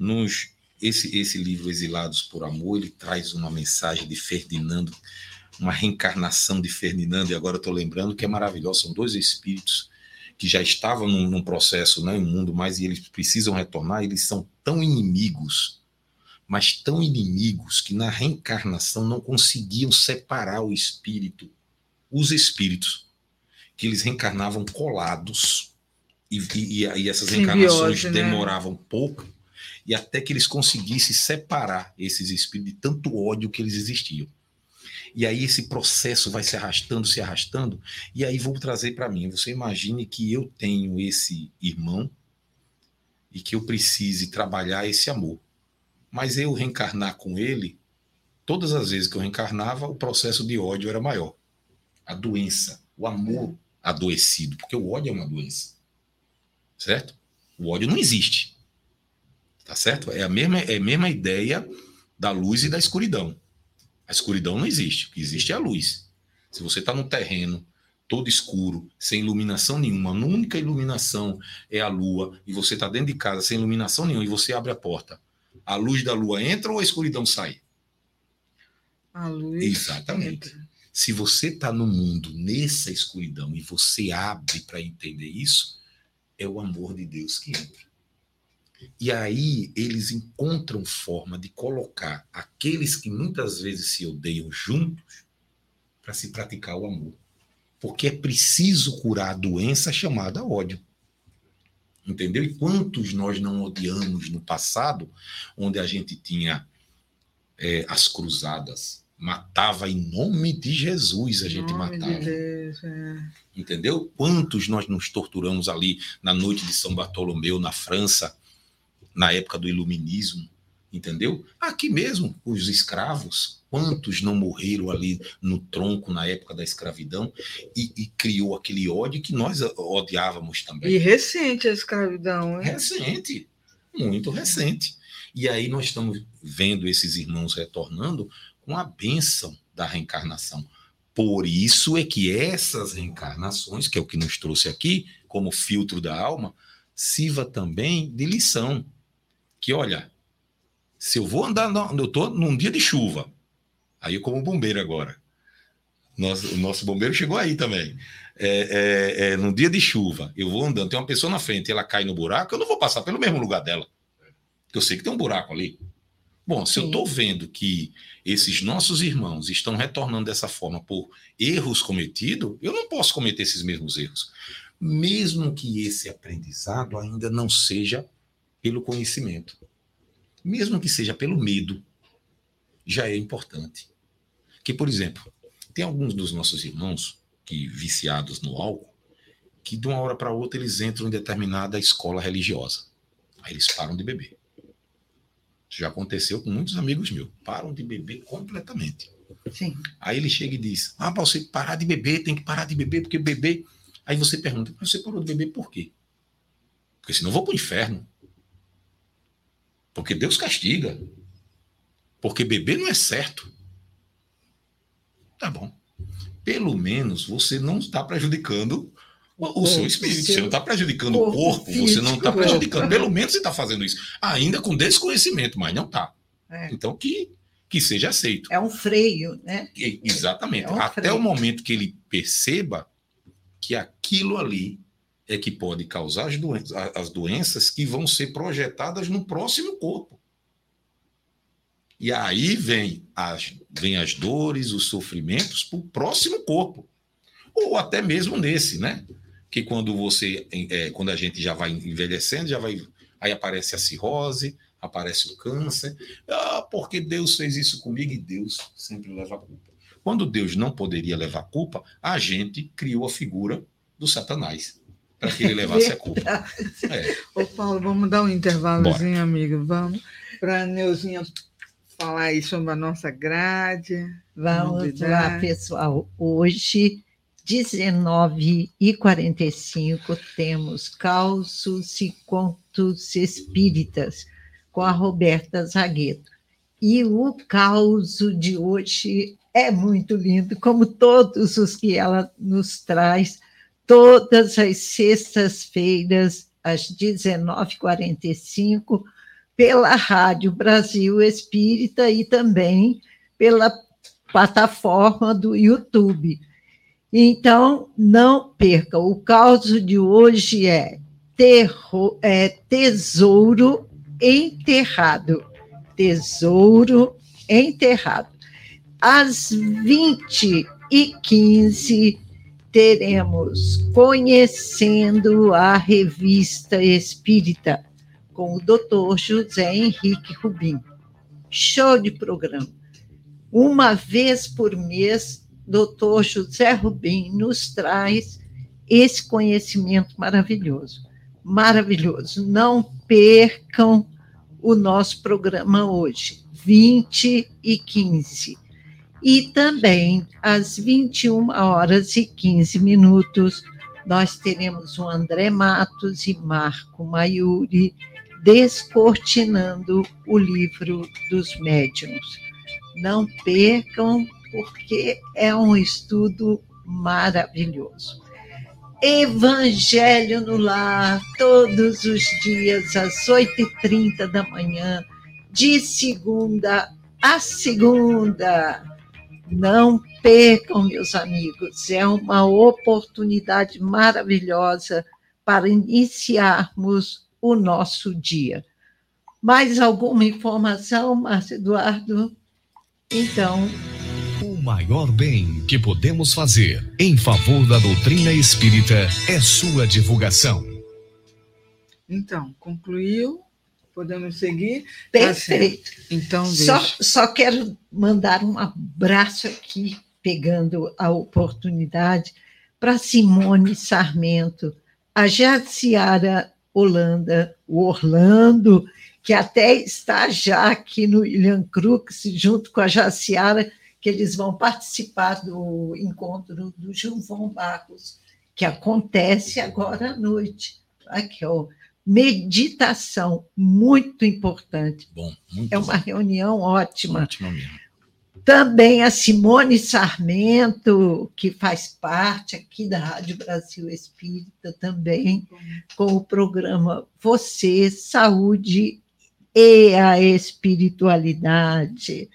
nos esse, esse livro Exilados por Amor, ele traz uma mensagem de Ferdinando, uma reencarnação de Ferdinando, e agora estou lembrando que é maravilhoso, são dois espíritos que já estavam num, num processo, né, um mundo mais, e eles precisam retornar, eles são tão inimigos, mas tão inimigos, que na reencarnação não conseguiam separar o espírito, os espíritos, que eles reencarnavam colados, e, e, e essas reencarnações né? demoravam pouco, e até que eles conseguissem separar esses espíritos de tanto ódio que eles existiam. E aí esse processo vai se arrastando, se arrastando, e aí vou trazer para mim. Você imagine que eu tenho esse irmão e que eu precise trabalhar esse amor. Mas eu reencarnar com ele, todas as vezes que eu reencarnava, o processo de ódio era maior. A doença, o amor adoecido, porque o ódio é uma doença. Certo? O ódio não existe. Tá certo? É a mesma, é a mesma ideia da luz e da escuridão. A escuridão não existe. O que existe é a luz. Se você está num terreno todo escuro, sem iluminação nenhuma, a única iluminação é a lua, e você está dentro de casa sem iluminação nenhuma, e você abre a porta, a luz da lua entra ou a escuridão sai? A luz. Exatamente. entra. Se você está no mundo nessa escuridão e você abre para entender isso, é o amor de Deus que entra. E aí eles encontram forma de colocar aqueles que muitas vezes se odeiam juntos para se praticar o amor. Porque é preciso curar a doença chamada ódio. Entendeu? E quantos nós não odiamos no passado, onde a gente tinha é, as cruzadas, matava em nome de Jesus, a gente Nome de matava. Deus, é. Entendeu? Quantos nós nos torturamos ali na noite de São Bartolomeu, na França, na época do Iluminismo, entendeu? Aqui mesmo, os escravos, quantos não morreram ali no tronco na época da escravidão e, e criou aquele ódio que nós odiávamos também. E recente a escravidão, hein? Recente, muito recente. E aí nós estamos vendo esses irmãos retornando com a bênção da reencarnação. Por isso é que essas reencarnações, que é o que nos trouxe aqui, como filtro da alma, sirva também de lição. Que olha, se eu vou andar, eu estou num dia de chuva, aí eu como bombeiro agora. Nosso, o nosso bombeiro chegou aí também. É, é, é, num dia de chuva, eu vou andando, tem uma pessoa na frente, ela cai no buraco, eu não vou passar pelo mesmo lugar dela. Porque eu sei que tem um buraco ali. Bom, se eu Sim. estou vendo que esses nossos irmãos estão retornando dessa forma por erros cometidos, eu não posso cometer esses mesmos erros. Mesmo que esse aprendizado ainda não seja pelo conhecimento, mesmo que seja pelo medo, já é importante. Que, por exemplo, tem alguns dos nossos irmãos que viciados no álcool, que de uma hora para outra eles entram em determinada escola religiosa. Aí eles param de beber. Isso já aconteceu com muitos amigos meus. Param de beber completamente. Sim. Aí ele chega e diz: Ah, para você parar de beber, tem que parar de beber, porque beber. Aí você pergunta: Mas você parou de beber por quê? Porque senão eu vou para o inferno. Porque Deus castiga. Porque beber não é certo. Tá bom. Pelo menos você não está prejudicando o, o seu corpo, espírito. seu Você não está prejudicando o corpo você não está físico, prejudicando. é. Pelo menos você está fazendo isso. Ainda com desconhecimento, mas não está. É. Então que, que seja aceito. É um freio, né? Exatamente. É um Até freio. o momento que ele perceba que aquilo ali é que pode causar as doenças, as doenças que vão ser projetadas no próximo corpo. E aí vem as, vem as dores, os sofrimentos para o próximo corpo. Ou até mesmo nesse, né? Que quando você, é, quando a gente já vai envelhecendo, já vai. Aí aparece a cirrose, aparece o câncer. Ah, porque Deus fez isso comigo e Deus sempre leva a culpa. Quando Deus não poderia levar a culpa, a gente criou a figura do Satanás para que ele levasse a culpa. É, Ô, Paulo, vamos dar um intervalozinho, amigo. Vamos. Para a Neuzinha falar aí sobre a nossa grade. Vamos lá, pessoal. Hoje, 19h45, temos Causos e Contos Espíritas, com a Roberta Zagueto. E o causo de hoje é muito lindo, como todos os que ela nos traz, todas as sextas-feiras, às 19h45, pela Rádio Brasil Espírita e também pela plataforma do YouTube. Então, não perca. O caso de hoje é, terro, é Tesouro Enterrado. Tesouro Enterrado. Às 20 e 15 teremos Conhecendo a Revista Espírita, com o doutor José Henrique Rubim. Show de programa. Uma vez por mês, doutor José Rubim nos traz esse conhecimento maravilhoso. Maravilhoso. Não percam o nosso programa hoje, 20 e 15. E também, às 21 horas e 15 minutos, nós teremos o André Matos e Marco Maiuri descortinando o livro dos médiuns. Não percam, porque é um estudo maravilhoso. Evangelho no Lar, todos os dias, às 8h30 da manhã, de segunda a segunda. Não percam, meus amigos, é uma oportunidade maravilhosa para iniciarmos o nosso dia. Mais alguma informação, Márcio Eduardo? Então. O maior bem que podemos fazer em favor da doutrina espírita é sua divulgação. Então, concluiu? Podemos seguir? Perfeito. Tá então, só, só quero mandar um abraço aqui, pegando a oportunidade, para Simone Sarmento, a Jaciara Holanda, o Orlando, que até está já aqui no William Crux, junto com a Jaciara, que eles vão participar do encontro do Gilvão Barros, que acontece agora à noite. Aqui, ó, meditação, muito importante. Bom, muito é uma bom. reunião ótima. Ótima mesmo. Também a Simone Sarmento, que faz parte aqui da Rádio Brasil Espírita também, com o programa Você, Saúde e a Espiritualidade.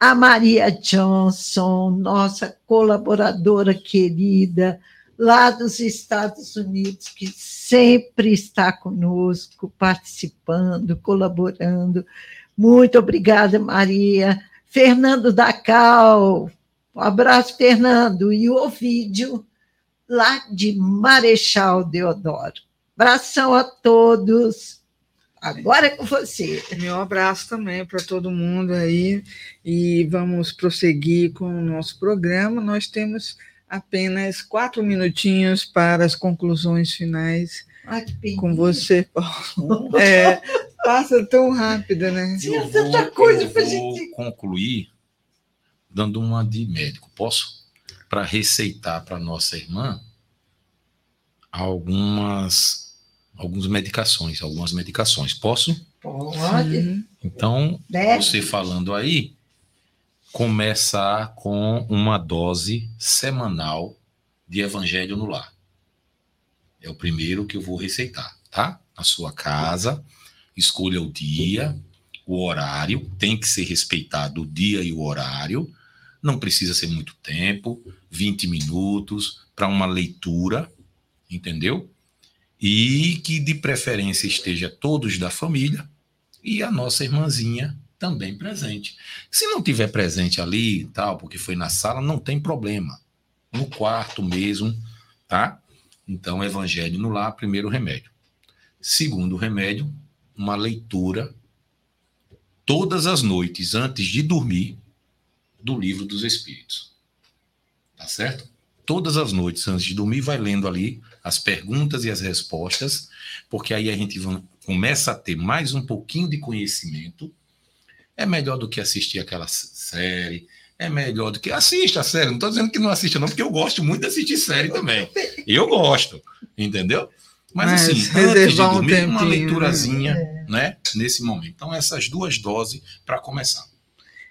A Maria Johnson, nossa colaboradora querida, lá dos Estados Unidos, que sempre está conosco, participando, colaborando. Muito obrigada, Maria. Fernando Dacal, um abraço, Fernando. E o Ovídio, lá de Marechal Deodoro. Abração a todos. Agora é com você. Meu abraço também para todo mundo aí. E vamos prosseguir com o nosso programa. Nós temos apenas quatro minutinhos para as conclusões finais Ai, com você, Paulo. É, passa tão rápido, né? Tinha tanta vou- coisa eu pra vou gente- concluir dando uma de médico. Posso? Para receitar para nossa irmã algumas algumas medicações, algumas medicações. Posso? Pode. Então, Deve. você falando aí, começar com uma dose semanal de Evangelho no Lar. É o primeiro que eu vou receitar, tá? Na sua casa, escolha o dia, o horário, tem que ser respeitado o dia e o horário. Não precisa ser muito tempo, 20 minutos para uma leitura, entendeu? E que de preferência esteja todos da família e a nossa irmãzinha também presente. Se não tiver presente ali e tal, porque foi na sala, não tem problema. No quarto mesmo, tá? Então, evangelho no lar, primeiro remédio. Segundo remédio, uma leitura todas as noites antes de dormir do livro dos Espíritos. Tá certo? Todas as noites antes de dormir, vai lendo ali as perguntas e as respostas, porque aí a gente começa a ter mais um pouquinho de conhecimento. É melhor do que assistir aquela série. É melhor do que. Assista a série. Não estou dizendo que não assista, não, porque eu gosto muito de assistir série também. Eu gosto, entendeu? Mas, Mas assim, antes de reservar um dormir, uma tempinho, leiturazinha, É. né? Nesse momento. Então, essas duas doses para começar.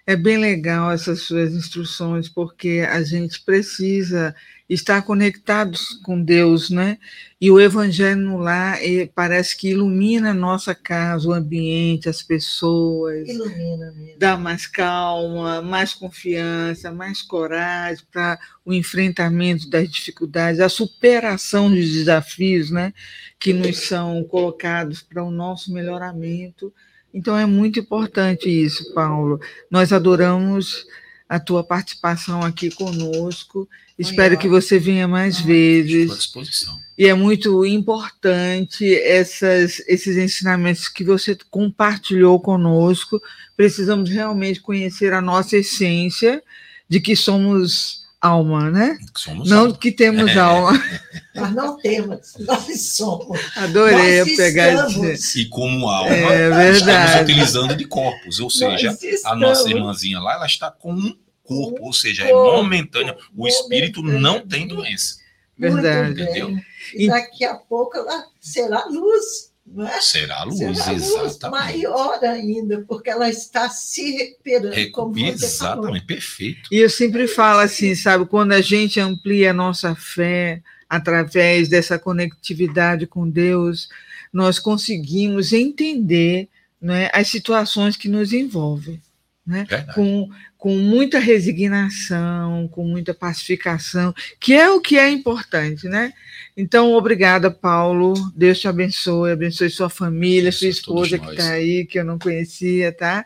É bem legal essas suas instruções, porque a gente precisa estar conectados com Deus, né? E o Evangelho no lar eh, parece que ilumina a nossa casa, o ambiente, as pessoas, Ilumina mesmo. dá mais calma, mais confiança, mais coragem para o enfrentamento das dificuldades, a superação dos desafios, né? Que nos são colocados para o nosso melhoramento. Então é muito importante isso, Paulo. Nós adoramos a tua participação aqui conosco. Espero que você venha mais Estou à vezes. disposição. E é muito importante essas, esses ensinamentos que você compartilhou conosco. Precisamos realmente conhecer a nossa essência de que somos alma, né? Somos Não alma. que temos É. alma. Nós não temos, nós somos. Adorei Nós pegar estamos. esse. E como alma, É estamos verdade. utilizando de corpos, ou seja, a nossa estamos. irmãzinha lá, ela está com um corpo, ou seja, é corpo, momentâneo. O espírito não tem doença. Verdade. Muito bem. Entendeu? E daqui a pouco ela será luz, é? Será a luz, será luz exatamente. maior ainda, porque ela está se recuperando, como Recu-. Exatamente, perfeito. E eu sempre falo assim, sabe, quando a gente amplia a nossa fé através dessa conectividade com Deus, nós conseguimos entender né, as situações que nos envolvem. Né? com, com muita resignação, com muita pacificação, que é o que é importante, né? Então, obrigada, Paulo. Deus te abençoe, abençoe sua família, sua esposa que está aí, que eu não conhecia, tá?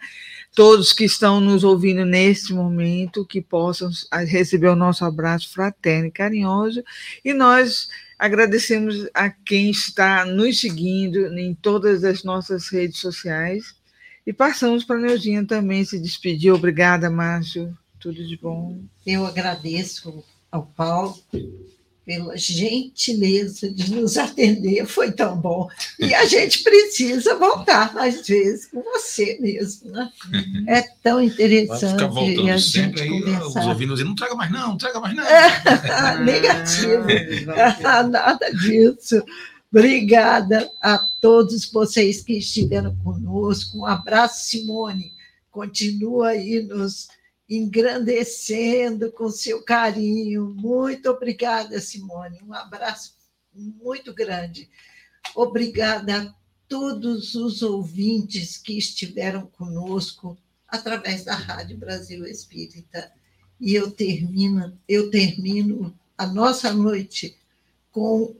Todos que estão nos ouvindo neste momento, que possam receber o nosso abraço fraterno e carinhoso. E nós agradecemos a quem está nos seguindo em todas as nossas redes sociais e passamos para a Neudinha também se despedir. Obrigada, Márcio. Tudo de bom. Eu agradeço ao Paulo pela gentileza de nos atender, foi tão bom. E a gente precisa voltar mais vezes com você mesmo, né? É tão interessante a gente conversar. Os ouvindo não traga mais não, não traga mais não. negativo, ah, nada disso. Obrigada a todos vocês que estiveram conosco. Um abraço, Simone. Continua aí nos engrandecendo com seu carinho. Muito obrigada, Simone. Um abraço muito grande. Obrigada a todos os ouvintes que estiveram conosco através da Rádio Brasil Espírita. E eu termino, eu termino a nossa noite com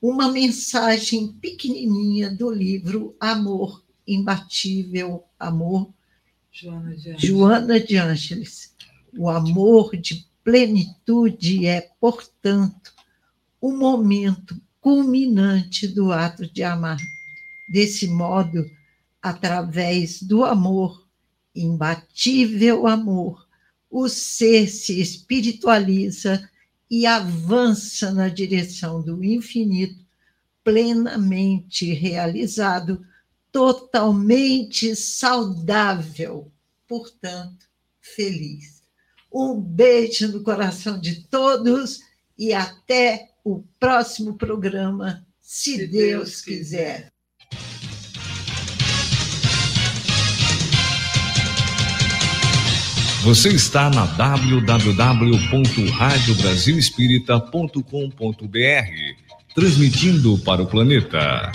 uma mensagem pequenininha do livro Amor Imbatível, Amor, Joana de, Joana de Ângeles. O amor de plenitude é, portanto, o momento culminante do ato de amar. Desse modo, através do amor, imbatível amor, o ser se espiritualiza e avança na direção do infinito, plenamente realizado, totalmente saudável, portanto, feliz. Um beijo no coração de todos e até o próximo programa, se, se Deus, Deus quiser. Você está na www.radiobrasilespírita.com.br, transmitindo para o planeta.